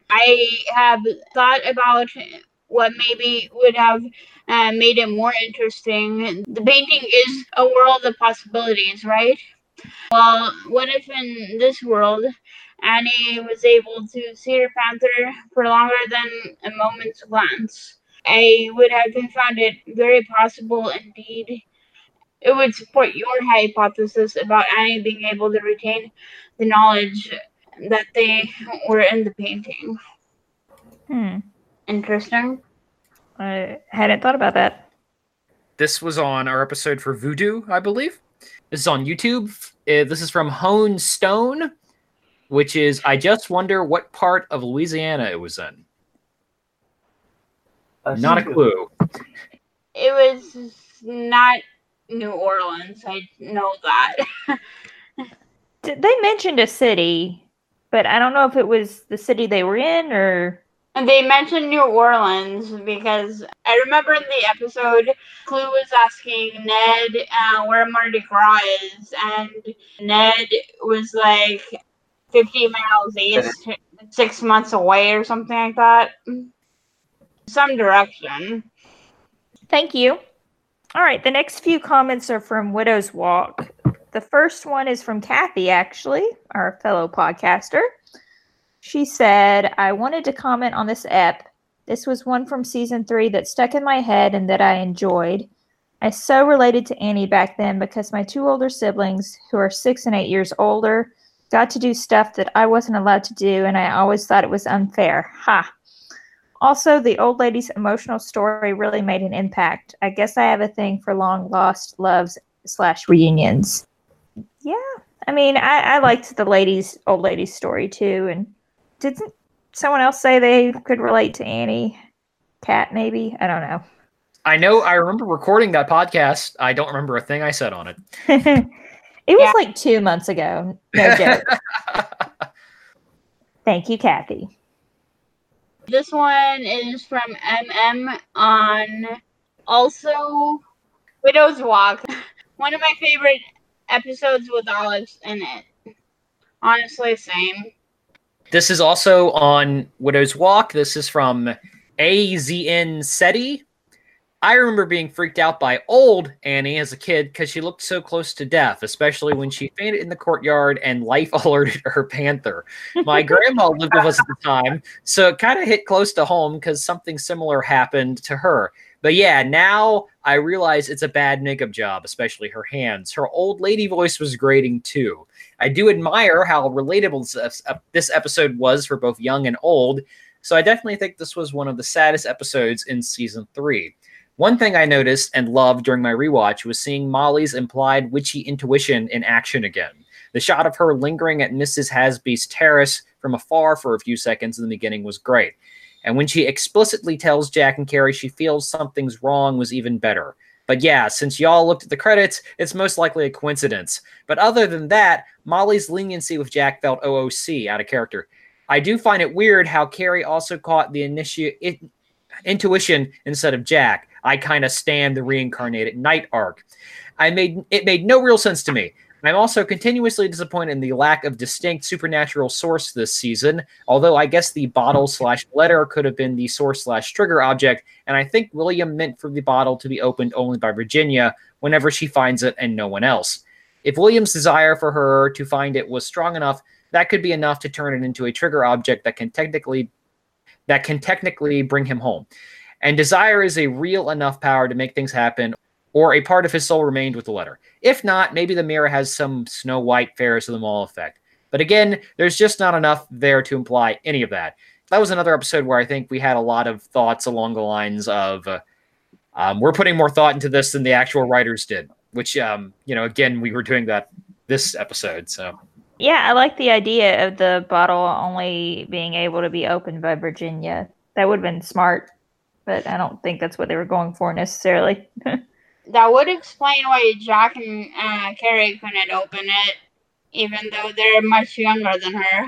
I have thought about what maybe would have uh, made it more interesting. The painting is a world of possibilities, right? Well, what if in this world Annie was able to see her panther for longer than a moment's glance? I would have found it very possible indeed. It would support your hypothesis about Annie being able to retain the knowledge that they were in the painting. Hmm. Interesting. I hadn't thought about that. This was on our episode for Voodoo, I believe. This is on YouTube. Uh, this is from Hone Stone, which is I just wonder what part of Louisiana it was in. Not a clue. It was not New Orleans. I know that. They mentioned a city, but I don't know if it was the city they were in or. And they mentioned New Orleans because I remember in the episode, Clu was asking Ned uh, where Mardi Gras is, and Ned was like 50 miles east, six months away, or something like that. Some direction. Thank you. All right, the next few comments are from Widow's Walk. The first one is from Kathy, actually, our fellow podcaster. She said, I wanted to comment on this ep. This was one from season three that stuck in my head and that I enjoyed. I so related to Annie back then because my two older siblings, who are six and eight years older, got to do stuff that I wasn't allowed to do, and I always thought it was unfair. Ha! Also, the old lady's emotional story really made an impact. I guess I have a thing for long lost loves slash reunions. Yeah, I mean, I, I liked the lady's old lady's story too. And didn't someone else say they could relate to Annie? Cat, maybe? I don't know. I know I remember recording that podcast. I don't remember a thing I said on it. it was Yeah. like two months ago. No joke. Thank you, Kathy. This one is from MM on also Widow's Walk. One of my favorite episodes with Alex in it. Honestly, same. This is also on Widow's Walk. This is from AZN SETI. I remember being freaked out by old Annie as a kid because she looked so close to death, especially when she fainted in the courtyard and life alerted her panther. My grandma lived with us at the time, so it kind of hit close to home because something similar happened to her. But yeah, now I realize it's a bad makeup job, especially her hands. Her old lady voice was grating too. I do admire how relatable this, this episode was for both young and old, so I definitely think this was one of the saddest episodes in season three. One thing I noticed and loved during my rewatch was seeing Molly's implied witchy intuition in action again. The shot of her lingering at Mrs. Hasby's terrace from afar for a few seconds in the beginning was great. And when she explicitly tells Jack and Carrie she feels something's wrong was even better. But yeah, since y'all looked at the credits, it's most likely a coincidence. But other than that, Molly's leniency with Jack felt OOC out of character. I do find it weird how Carrie also caught the intuition instead of Jack. I kind of stand the reincarnated knight arc. I made it made no real sense to me. I'm also continuously disappointed in the lack of distinct supernatural source this season, although I guess the bottle slash letter could have been the source slash trigger object, and I think William meant for the bottle to be opened only by Virginia whenever she finds it and no one else. If William's desire for her to find it was strong enough, that could be enough to turn it into a trigger object that can technically that can technically bring him home. And desire is a real enough power to make things happen, or a part of his soul remained with the letter. If not, maybe the mirror has some Snow White Ferris of the Mall effect. But again, there's just not enough there to imply any of that. that was another episode where I think we had a lot of thoughts along the lines of uh, um, we're putting more thought into this than the actual writers did. Which um, you know, again, we were doing that this episode. So Yeah, I like the idea of the bottle only being able to be opened by Virginia. That would have been smart, but I don't think that's what they were going for necessarily. That would explain why Jack and uh, Carrie couldn't open it, even though they're much younger than her.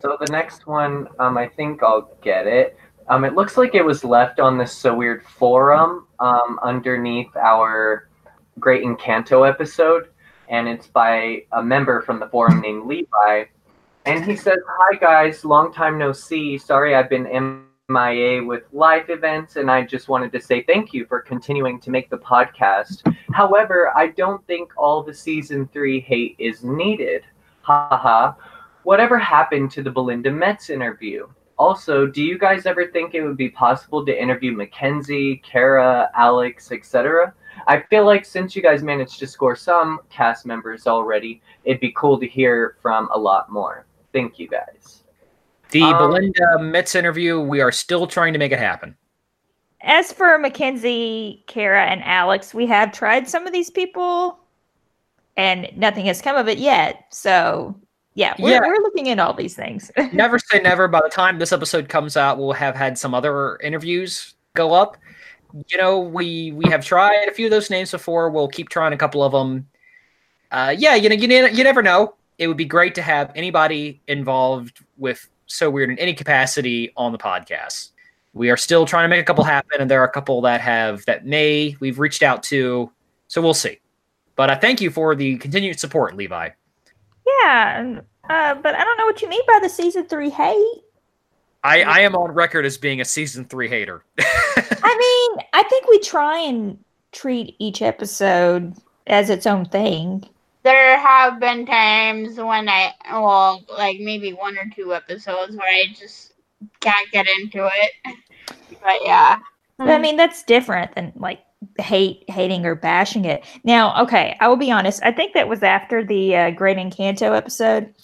So the next one, um, I think I'll get it. Um, it looks like it was left on this so weird forum um, underneath our Great Encanto episode, and it's by a member from the forum named Levi. And he says, "Hi guys, long time no see. Sorry I've been MIA with life events, and I just wanted to say thank you for continuing to make the podcast. However, I don't think all the season three hate is needed. Haha. Whatever happened to the Belinda Metz interview? Also, do you guys ever think it would be possible to interview Mackenzie, Cara, Alex, etc.? I feel like since you guys managed to score some cast members already, it'd be cool to hear from a lot more. Thank you guys. The Um, Belinda Metz interview, we are still trying to make it happen. As for Mackenzie, Cara, and Alex, we have tried some of these people, and nothing has come of it yet. So, yeah, we're, Yeah. we're looking at all these things. never say never. By the time this episode comes out, we'll have had some other interviews go up. You know, we we have tried a few of those names before. We'll keep trying a couple of them. Uh, yeah, you know, you, you never know. It would be great to have anybody involved with so weird in any capacity on the podcast. We are still trying to make a couple happen, and there are a couple that have that may we've reached out to. So we'll see. But I thank you for the continued support, Levi. yeah, uh, but I don't know what you mean by the season three hate. I, I am on record as being a season three hater. I mean, I think we try and treat each episode as its own thing. There have been times when I, well, like maybe one or two episodes where I just can't get into it. But yeah. I mean, that's different than like hate, hating, or bashing it. Now, okay, I will be honest. I think that was after the uh, Great Encanto episode.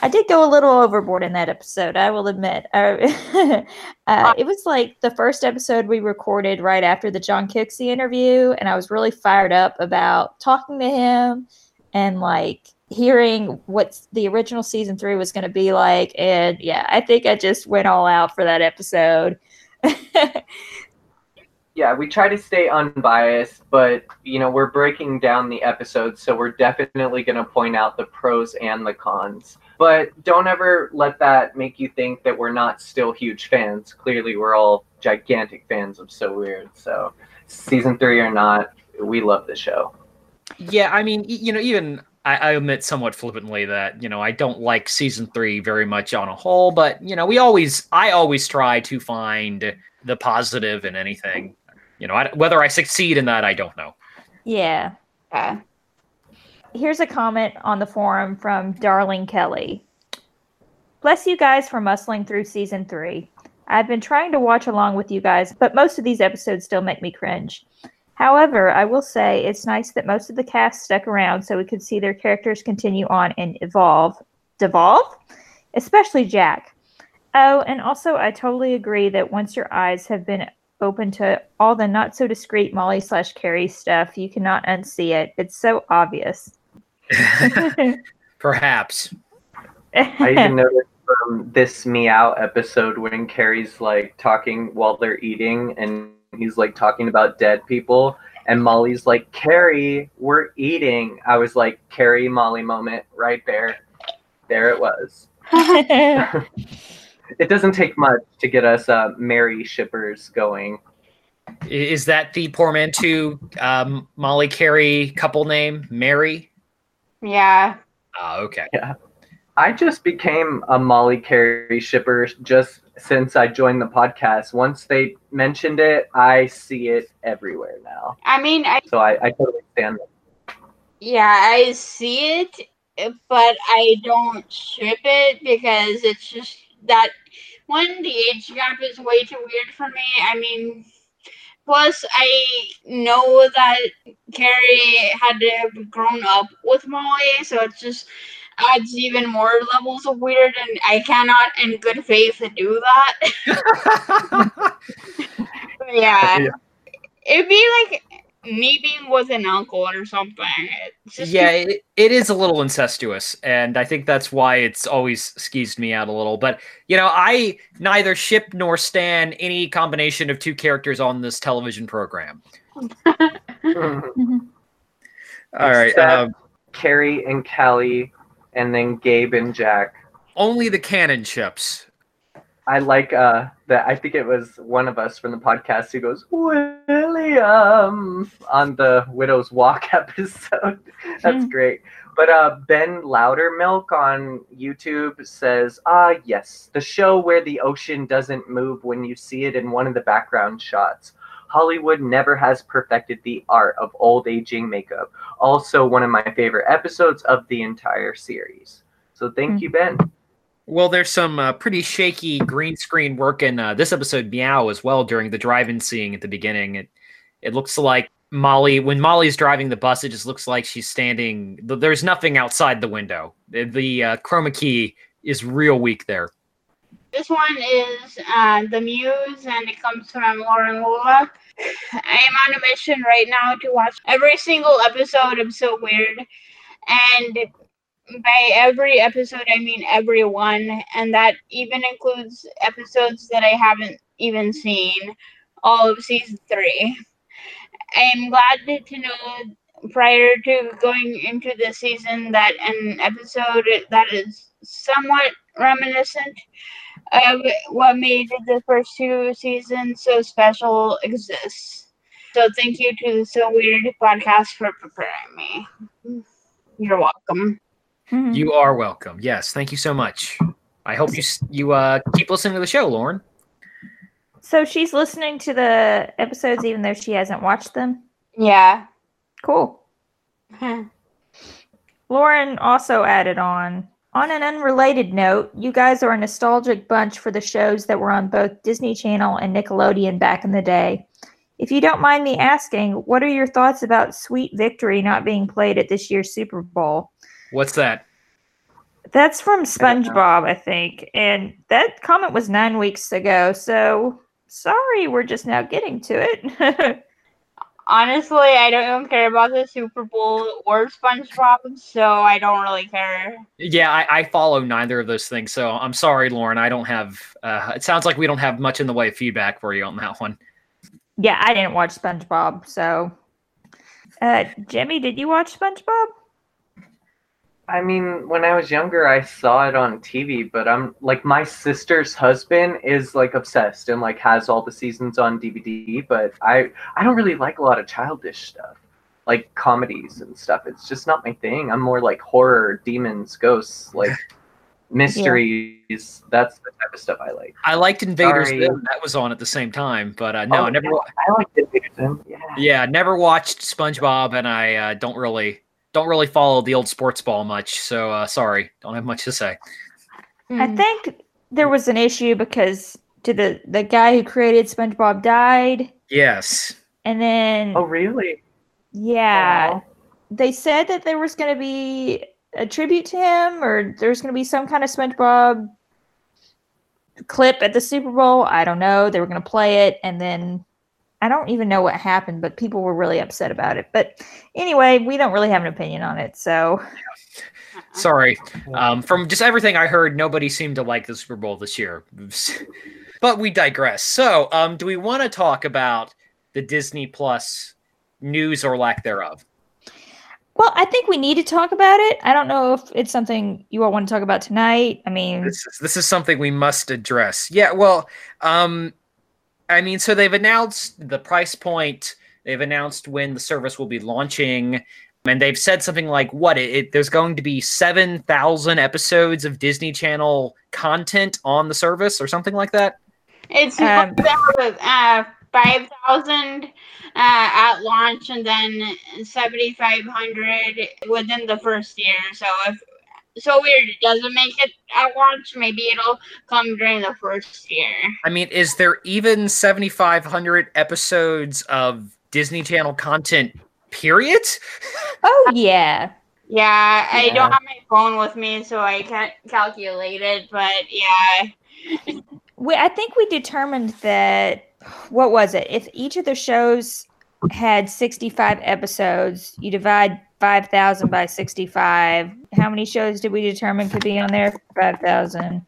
I did go a little overboard in that episode. I will admit. Uh, uh, it was like the first episode we recorded right after the Jon Cooksey interview, and I was really fired up about talking to him and like hearing what the original season three was going to be like. And yeah, I think I just went all out for that episode. Yeah, we try to stay unbiased, but you know, we're breaking down the episodes, so we're definitely going to point out the pros and the cons. But don't ever let that make you think that we're not still huge fans. Clearly, we're all gigantic fans of So Weird. So, season three or not, we love the show. Yeah, I mean, you know, even I, I admit somewhat flippantly that you know I don't like season three very much on a whole, but you know, we always, I always try to find the positive in anything. You know, I, whether I succeed in that, I don't know. yeah. yeah. Here's a comment on the forum from Darling Kelly. Bless you guys for muscling through season three. I've been trying to watch along with you guys, but most of these episodes still make me cringe. However, I will say it's nice that most of the cast stuck around so we could see their characters continue on and evolve. Devolve? Especially Jack. Oh, and also, I totally agree that once your eyes have been open to all the not so discreet Molly slash Carrie stuff, you cannot unsee it. It's so obvious. Perhaps. I even noticed from this Meow episode when Carrie's like talking while they're eating and he's like talking about dead people and Molly's like, Carrie, we're eating. I was like, Carrie Molly moment right there. There it was. It doesn't take much to get us uh, merry shippers going. Is that the poor portmanteau um, Molly Carrie couple name? Mary? Yeah. Ah, okay. Yeah. I just became a Molly Carrie shipper just since I joined the podcast. Once they mentioned it, I see it everywhere now. I mean, I So I, I totally stand it. yeah, I see it, but I don't ship it because it's just that one, the age gap is way too weird for me. I mean, plus I know that Carrie had to have grown up with Molly, so it's just adds even more levels of weird, and I cannot, in good faith, do that. yeah. Yeah. it'd be like me being with an uncle or something. It's just yeah, it, it is a little incestuous, and I think that's why it's always skeezed me out a little. But you know, I neither ship nor stan any combination of two characters on this television program. All right, Except- um, Carrie and Callie, and then Gabe and Jack. only the canon chips. I like uh that I think it was one of us from the podcast who goes William on the Widow's Walk episode. That's Hmm. great. But uh Ben Loudermilk on YouTube says, "Ah yes, the show where the ocean doesn't move when you see it in one of the background shots. Hollywood never has perfected the art of old aging makeup. Also one of my favorite episodes of the entire series." So thank Hmm. you, Ben. Well, there's some uh, pretty shaky green screen work in uh, this episode, Meow, as well during the drive-in scene at the beginning. It it looks like Molly, when Molly's driving the bus, it just looks like she's standing. There's nothing outside the window. The, the uh, chroma key is real weak there. This one is uh, The Muse, and it comes from Lauren Lula. I am on a mission right now to watch every single episode of So Weird. And by every episode, I mean every one. And that even includes episodes that I haven't even seen, all of season three. I am glad to- know prior to going into the season that an episode that is somewhat reminiscent of what made the first two seasons so special exists. So thank you to the So Weird podcast for preparing me. You're welcome. Mhm. You are welcome. Yes, thank you so much. I hope you you uh, keep listening to the show, Lauren. So she's listening to the episodes even though she hasn't watched them. Yeah. Cool. Lauren also added on on an unrelated note, you guys are a nostalgic bunch for the shows that were on both Disney Channel and Nickelodeon back in the day. If you don't mind me asking, what are your thoughts about Sweet Victory not being played at this year's Super Bowl? What's that? That's from. SpongeBob, I think. And that comment was nine weeks ago. So sorry, we're just now getting to it. Honestly, I don't even care about the Super Bowl or SpongeBob, so I don't really care. Yeah, I, I follow neither of those things, so I'm sorry, Lauren. I don't have. Uh, it sounds like we don't have much in the way of feedback for you on that one. yeah, I didn't watch SpongeBob. So, uh, Jimmy, did you watch SpongeBob? I mean, when I was younger, I saw it on TV, but I'm like, my sister's husband is like obsessed and like has all the seasons on DVD. But I, I don't really like a lot of childish stuff, like comedies and stuff. It's just not my thing. I'm more like horror, demons, ghosts, like mysteries. That's the type of stuff I like. I liked Invaders Sorry. Zim. That was on at the same time, but uh, no, Oh, I never. yeah, I like the Zim. Yeah. Yeah, never watched SpongeBob, and I uh, don't really don't really follow the old sports ball much. So uh, sorry, don't have much to say. I Hmm. think there was an issue because did the the guy who created SpongeBob died, Yes. and then Oh, really? yeah, Aw. they said that there was going to be a tribute to him, or there's going to be some kind of SpongeBob clip at the Super Bowl. I don't know. They were going to play it, and then I don't even know what happened, but people were really upset about it. But anyway, we don't really have an opinion on it, so Sorry. Um, from just everything I heard, nobody seemed to like the Super Bowl this year. but we digress. So, um, do we want to talk about the Disney Plus news or lack thereof? well, I think we need to talk about it. I don't know if it's something you all want to talk about tonight. I mean, This is this is something we must address. Yeah, well, um, I mean, so they've announced the price point. They've announced when the service will be launching, and they've said something like, "What? It, it there's going to be seven thousand episodes of Disney Channel content on the service, or something like that." It's Um, uh, five thousand uh, at launch, and then seventy five hundred within the first year. So if so weird, it doesn't make it at once. Maybe it'll come during the first year. I mean, is there even seventy five hundred episodes of Disney Channel content? Period. oh yeah, Yeah, I Yeah. don't have my phone with me, so I can't calculate it. But yeah, We, I think we determined that what was it? If each of the shows had 65 episodes, you divide 5,000 by 65. How many shows did we determine could be on there? 5,000.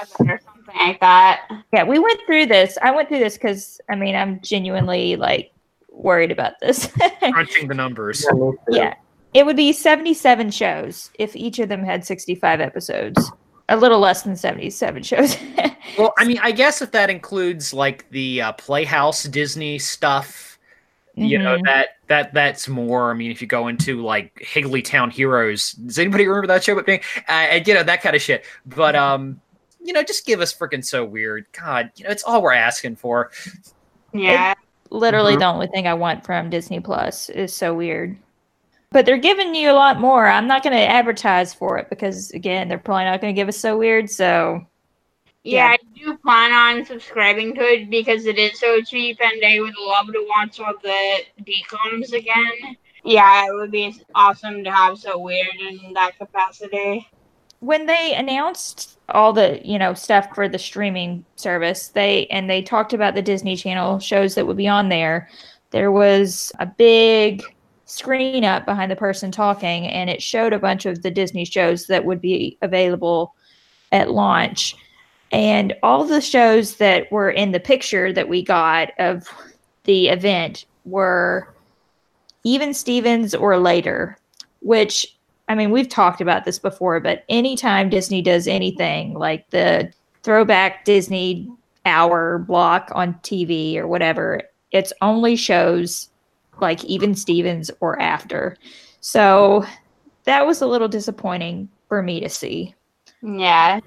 or something like that. Yeah, we went through this. I went through this because I mean I'm genuinely like worried about this. Crunching the numbers. Yeah, me too. yeah, it would be 77 shows if each of them had 65 episodes. A little less than 77 shows. Well, I mean, I guess if that includes like the uh, Playhouse Disney stuff, you know Mhm. that that that's more. I mean, if you go into like Higglytown Heroes, does anybody remember that show? But me, uh, and you know that kind of shit. But um, you know, just give us freaking so weird. God, you know, it's all we're asking for. Yeah, literally Mhm. the only thing I want from Disney Plus is so weird. But they're giving you a lot more. I'm not going to advertise for it because again, they're probably not going to give us so weird. So yeah, Yeah. I do plan on subscribing to it because it is so cheap, and I would love to watch all the DComs again. Yeah, it would be awesome to have so weird in that capacity. when they announced all the you know stuff for the streaming service, they and they talked about the Disney Channel shows that would be on there. There was a big screen up behind the person talking, and it showed a bunch of the Disney shows that would be available at launch. And all the shows that were in the picture that we got of the event were even Stevens or later, which I mean, we've talked about this before, but anytime Disney does anything like the throwback Disney hour block on TV or whatever, it's only shows like even Stevens or after. So that was a little disappointing for me to see. Yeah,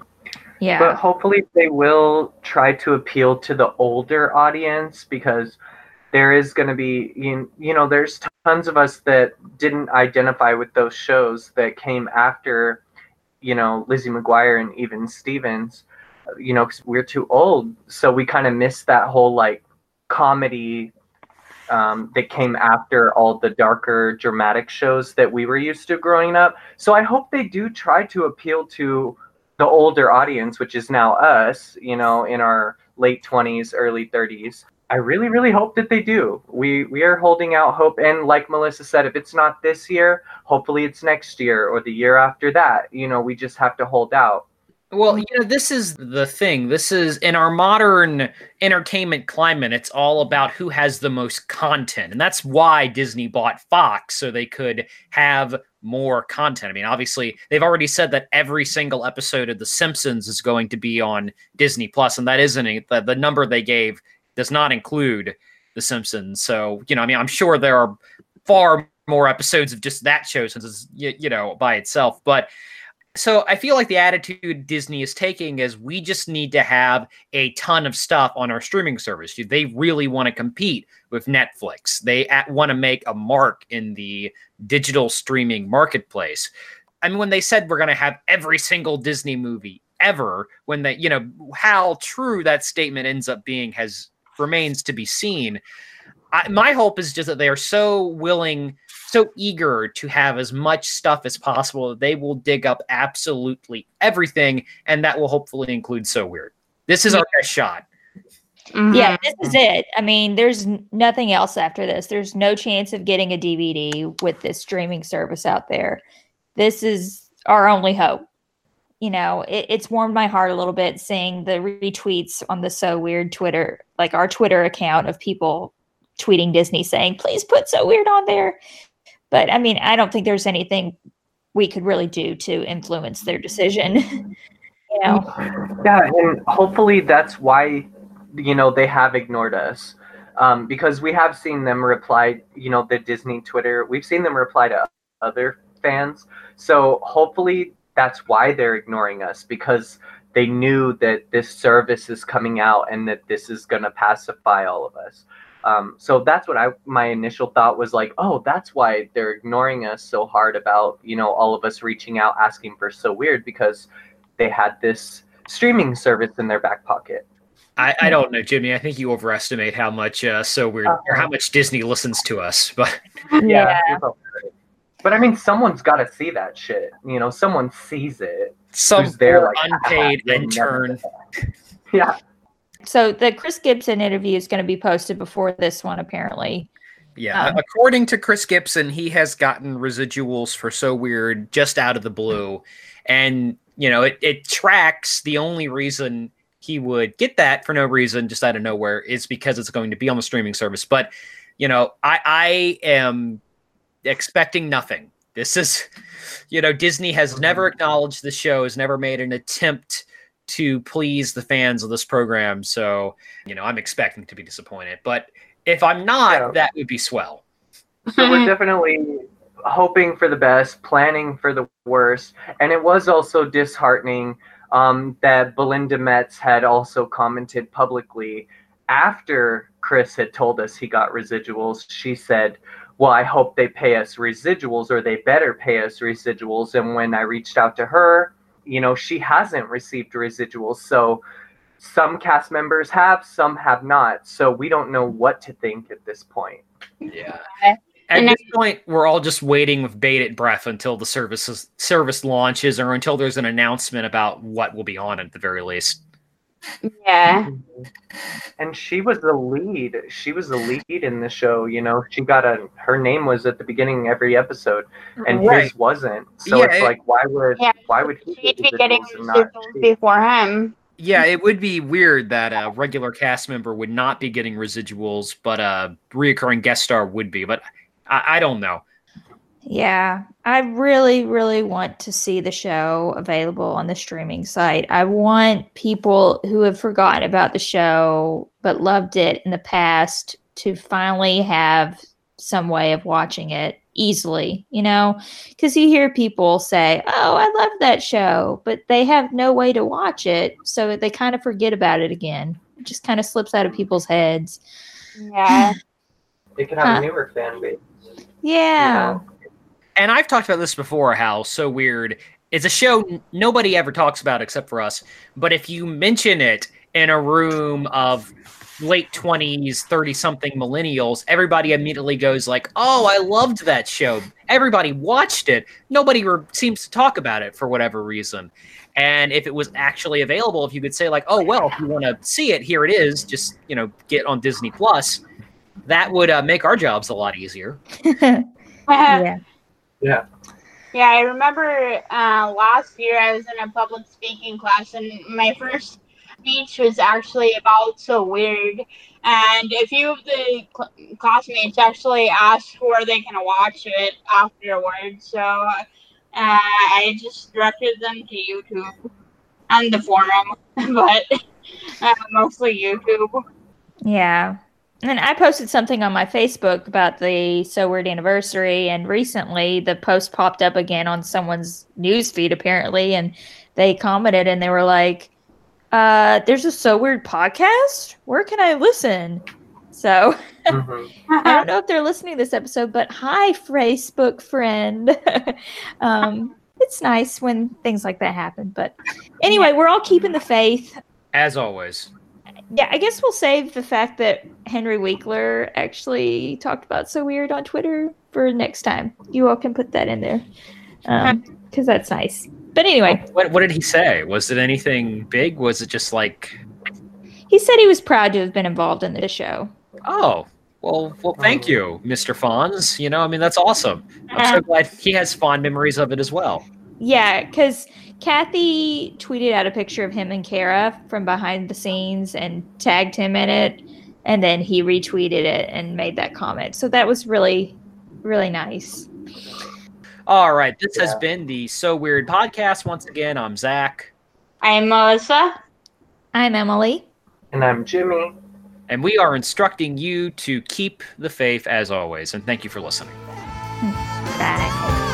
Yeah. But hopefully they will try to appeal to the older audience because there is going to be you, you know there's tons of us that didn't identify with those shows that came after you know Lizzie McGuire and even Stevens you know 'cause we're too old so we kind of missed that whole like comedy um, that came after all the darker dramatic shows that we were used to growing up so I hope they do try to appeal to the older audience, which is now us, you know, in our late 20s, early 30s. I really, really hope that they do. We we are holding out hope, and like Melissa said, if it's not this year, hopefully it's next year or the year after that. You know, we just have to hold out. Well, you know, this is the thing. This is in our modern entertainment climate, it's all about who has the most content. And that's why Disney bought Fox so they could have more content. I mean, obviously, they've already said that every single episode of The Simpsons is going to be on Disney Plus, and that isn't. The, the number they gave does not include The Simpsons. So, you know, I mean, I'm sure there are far more episodes of just that show since it's, you, you know, by itself. But so I feel like the attitude Disney is taking is we just need to have a ton of stuff on our streaming service. They really want to compete with Netflix. They want to make a mark in the digital streaming marketplace. I mean, when they said we're going to have every single Disney movie ever, when they, you know, how true that statement ends up being has remains to be seen. I, my hope is just that they are so willing so eager to have as much stuff as possible that they will dig up absolutely everything, and that will hopefully include So Weird. This is our best shot. Mhm. Yeah, this is it. I mean, there's nothing else after this. There's no chance of getting a DVD with this streaming service out there. This is our only hope. You know, it, it's warmed my heart a little bit seeing the retweets on the So Weird Twitter, like our Twitter account of people tweeting Disney saying, please put So Weird on there. But I mean, I don't think there's anything we could really do to influence their decision. you know, Yeah, and hopefully that's why you know they have ignored us. Um, because we have seen them reply, you know, the Disney Twitter. We've seen them reply to other fans. So hopefully that's why they're ignoring us because they knew that this service is coming out and that this is going to pacify all of us. Um, so that's what I my initial thought was like, oh, that's why they're ignoring us so hard about you know all of us reaching out asking for so weird because they had this streaming service in their back pocket. I, I don't know, Jimmy. I think you overestimate how much uh, So Weird or how much Disney listens to us. But yeah. we both heard it. But I mean, someone's got to see that shit. You know, someone sees it. Some Who's there, like, unpaid "You'll intern. Yeah. So the Chris Gibson interview is going to be posted before this one, apparently. Yeah, Um, according to Chris Gibson, he has gotten residuals for So Weird just out of the blue. And, you know, it, it tracks the only reason he would get that for no reason, just out of nowhere, is because it's going to be on the streaming service. But, you know, I, I am expecting nothing. This is, you know, Disney has never acknowledged the show, has never made an attempt to please the fans of this program. So, you know, I'm expecting to be disappointed. But if I'm not, Yeah. that would be swell. So we're definitely hoping for the best, planning for the worst. And it was also disheartening um, that Belinda Metz had also commented publicly after Chris had told us he got residuals. She said, Well, I hope they pay us residuals or they better pay us residuals. And when I reached out to her, you know, she hasn't received residuals. So some cast members have, some have not. So we don't know what to think at this point. Yeah. At this point, we're all just waiting with bated breath until the services service launches or until there's an announcement about what will be on at the very least. Yeah. Mm-hmm. and she was the lead she was the lead in the show you know she got a her name was at the beginning of every episode and Right. his wasn't so Yeah, it's it- like why would Yeah, why would he She'd be getting residuals and not residuals she? before him. Yeah, it would be weird that a regular cast member would not be getting residuals, but a reoccurring guest star would be. But I, I don't know. Yeah, I really, really want to see the show available on the streaming site. I want people who have forgotten about the show but loved it in the past to finally have some way of watching it easily, you know? Because you hear people say, Oh, I love that show, but they have no way to watch it. So they kind of forget about it again. It just kind of slips out of people's heads. Yeah. they could have Huh. a newer fan base Yeah. you know? And I've talked about this before how So Weird it's a show nobody ever talks about except for us. But if you mention it in a room of late 20s, 30 something millennials, everybody immediately goes like, "Oh, I loved that show." Everybody watched it. Nobody re- seems to talk about it for whatever reason. And if it was actually available, if you could say like, "Oh, well, if you want to see it, here it is. Just, you know, get on Disney Plus." That would uh, make our jobs a lot easier. yeah. Yeah Yeah, I remember uh, last year I was in a public speaking class, and my first speech was actually about So Weird. And a few of the cl- classmates actually asked where they can watch it afterwards. So uh, I just directed them to YouTube and the forum, but uh, mostly YouTube. Yeah. And I posted something on my Facebook about the So Weird anniversary, and recently the post popped up again on someone's news feed apparently, and they commented and they were like, uh, "There's a So Weird podcast. Where can I listen?" So Mhm. I don't know if they're listening to this episode, but hi, Facebook friend. um, it's nice when things like that happen. But anyway, we're all keeping the faith As always. Yeah, I guess we'll save the fact that Henry Winkler actually talked about so weird on Twitter for next time. You all can put that in there um, because that's nice. But anyway, What, what did he say? Was it anything big? Was it just like, he said he was proud to have been involved in the show. oh, well, well, thank oh. you, Mr. Fonz. You know, I mean, that's awesome. I'm so glad he has fond memories of it as well. Yeah, because Kathy tweeted out a picture of him and Cara from behind the scenes and tagged him in it, and then he retweeted it and made that comment. So that was really, really nice. All right, this has been the So Weird podcast. Once again, I'm Zach, I'm Melissa. I'm Emily. and i'm jimmy and we are instructing you to keep the faith as always. And thank you for listening. Bye.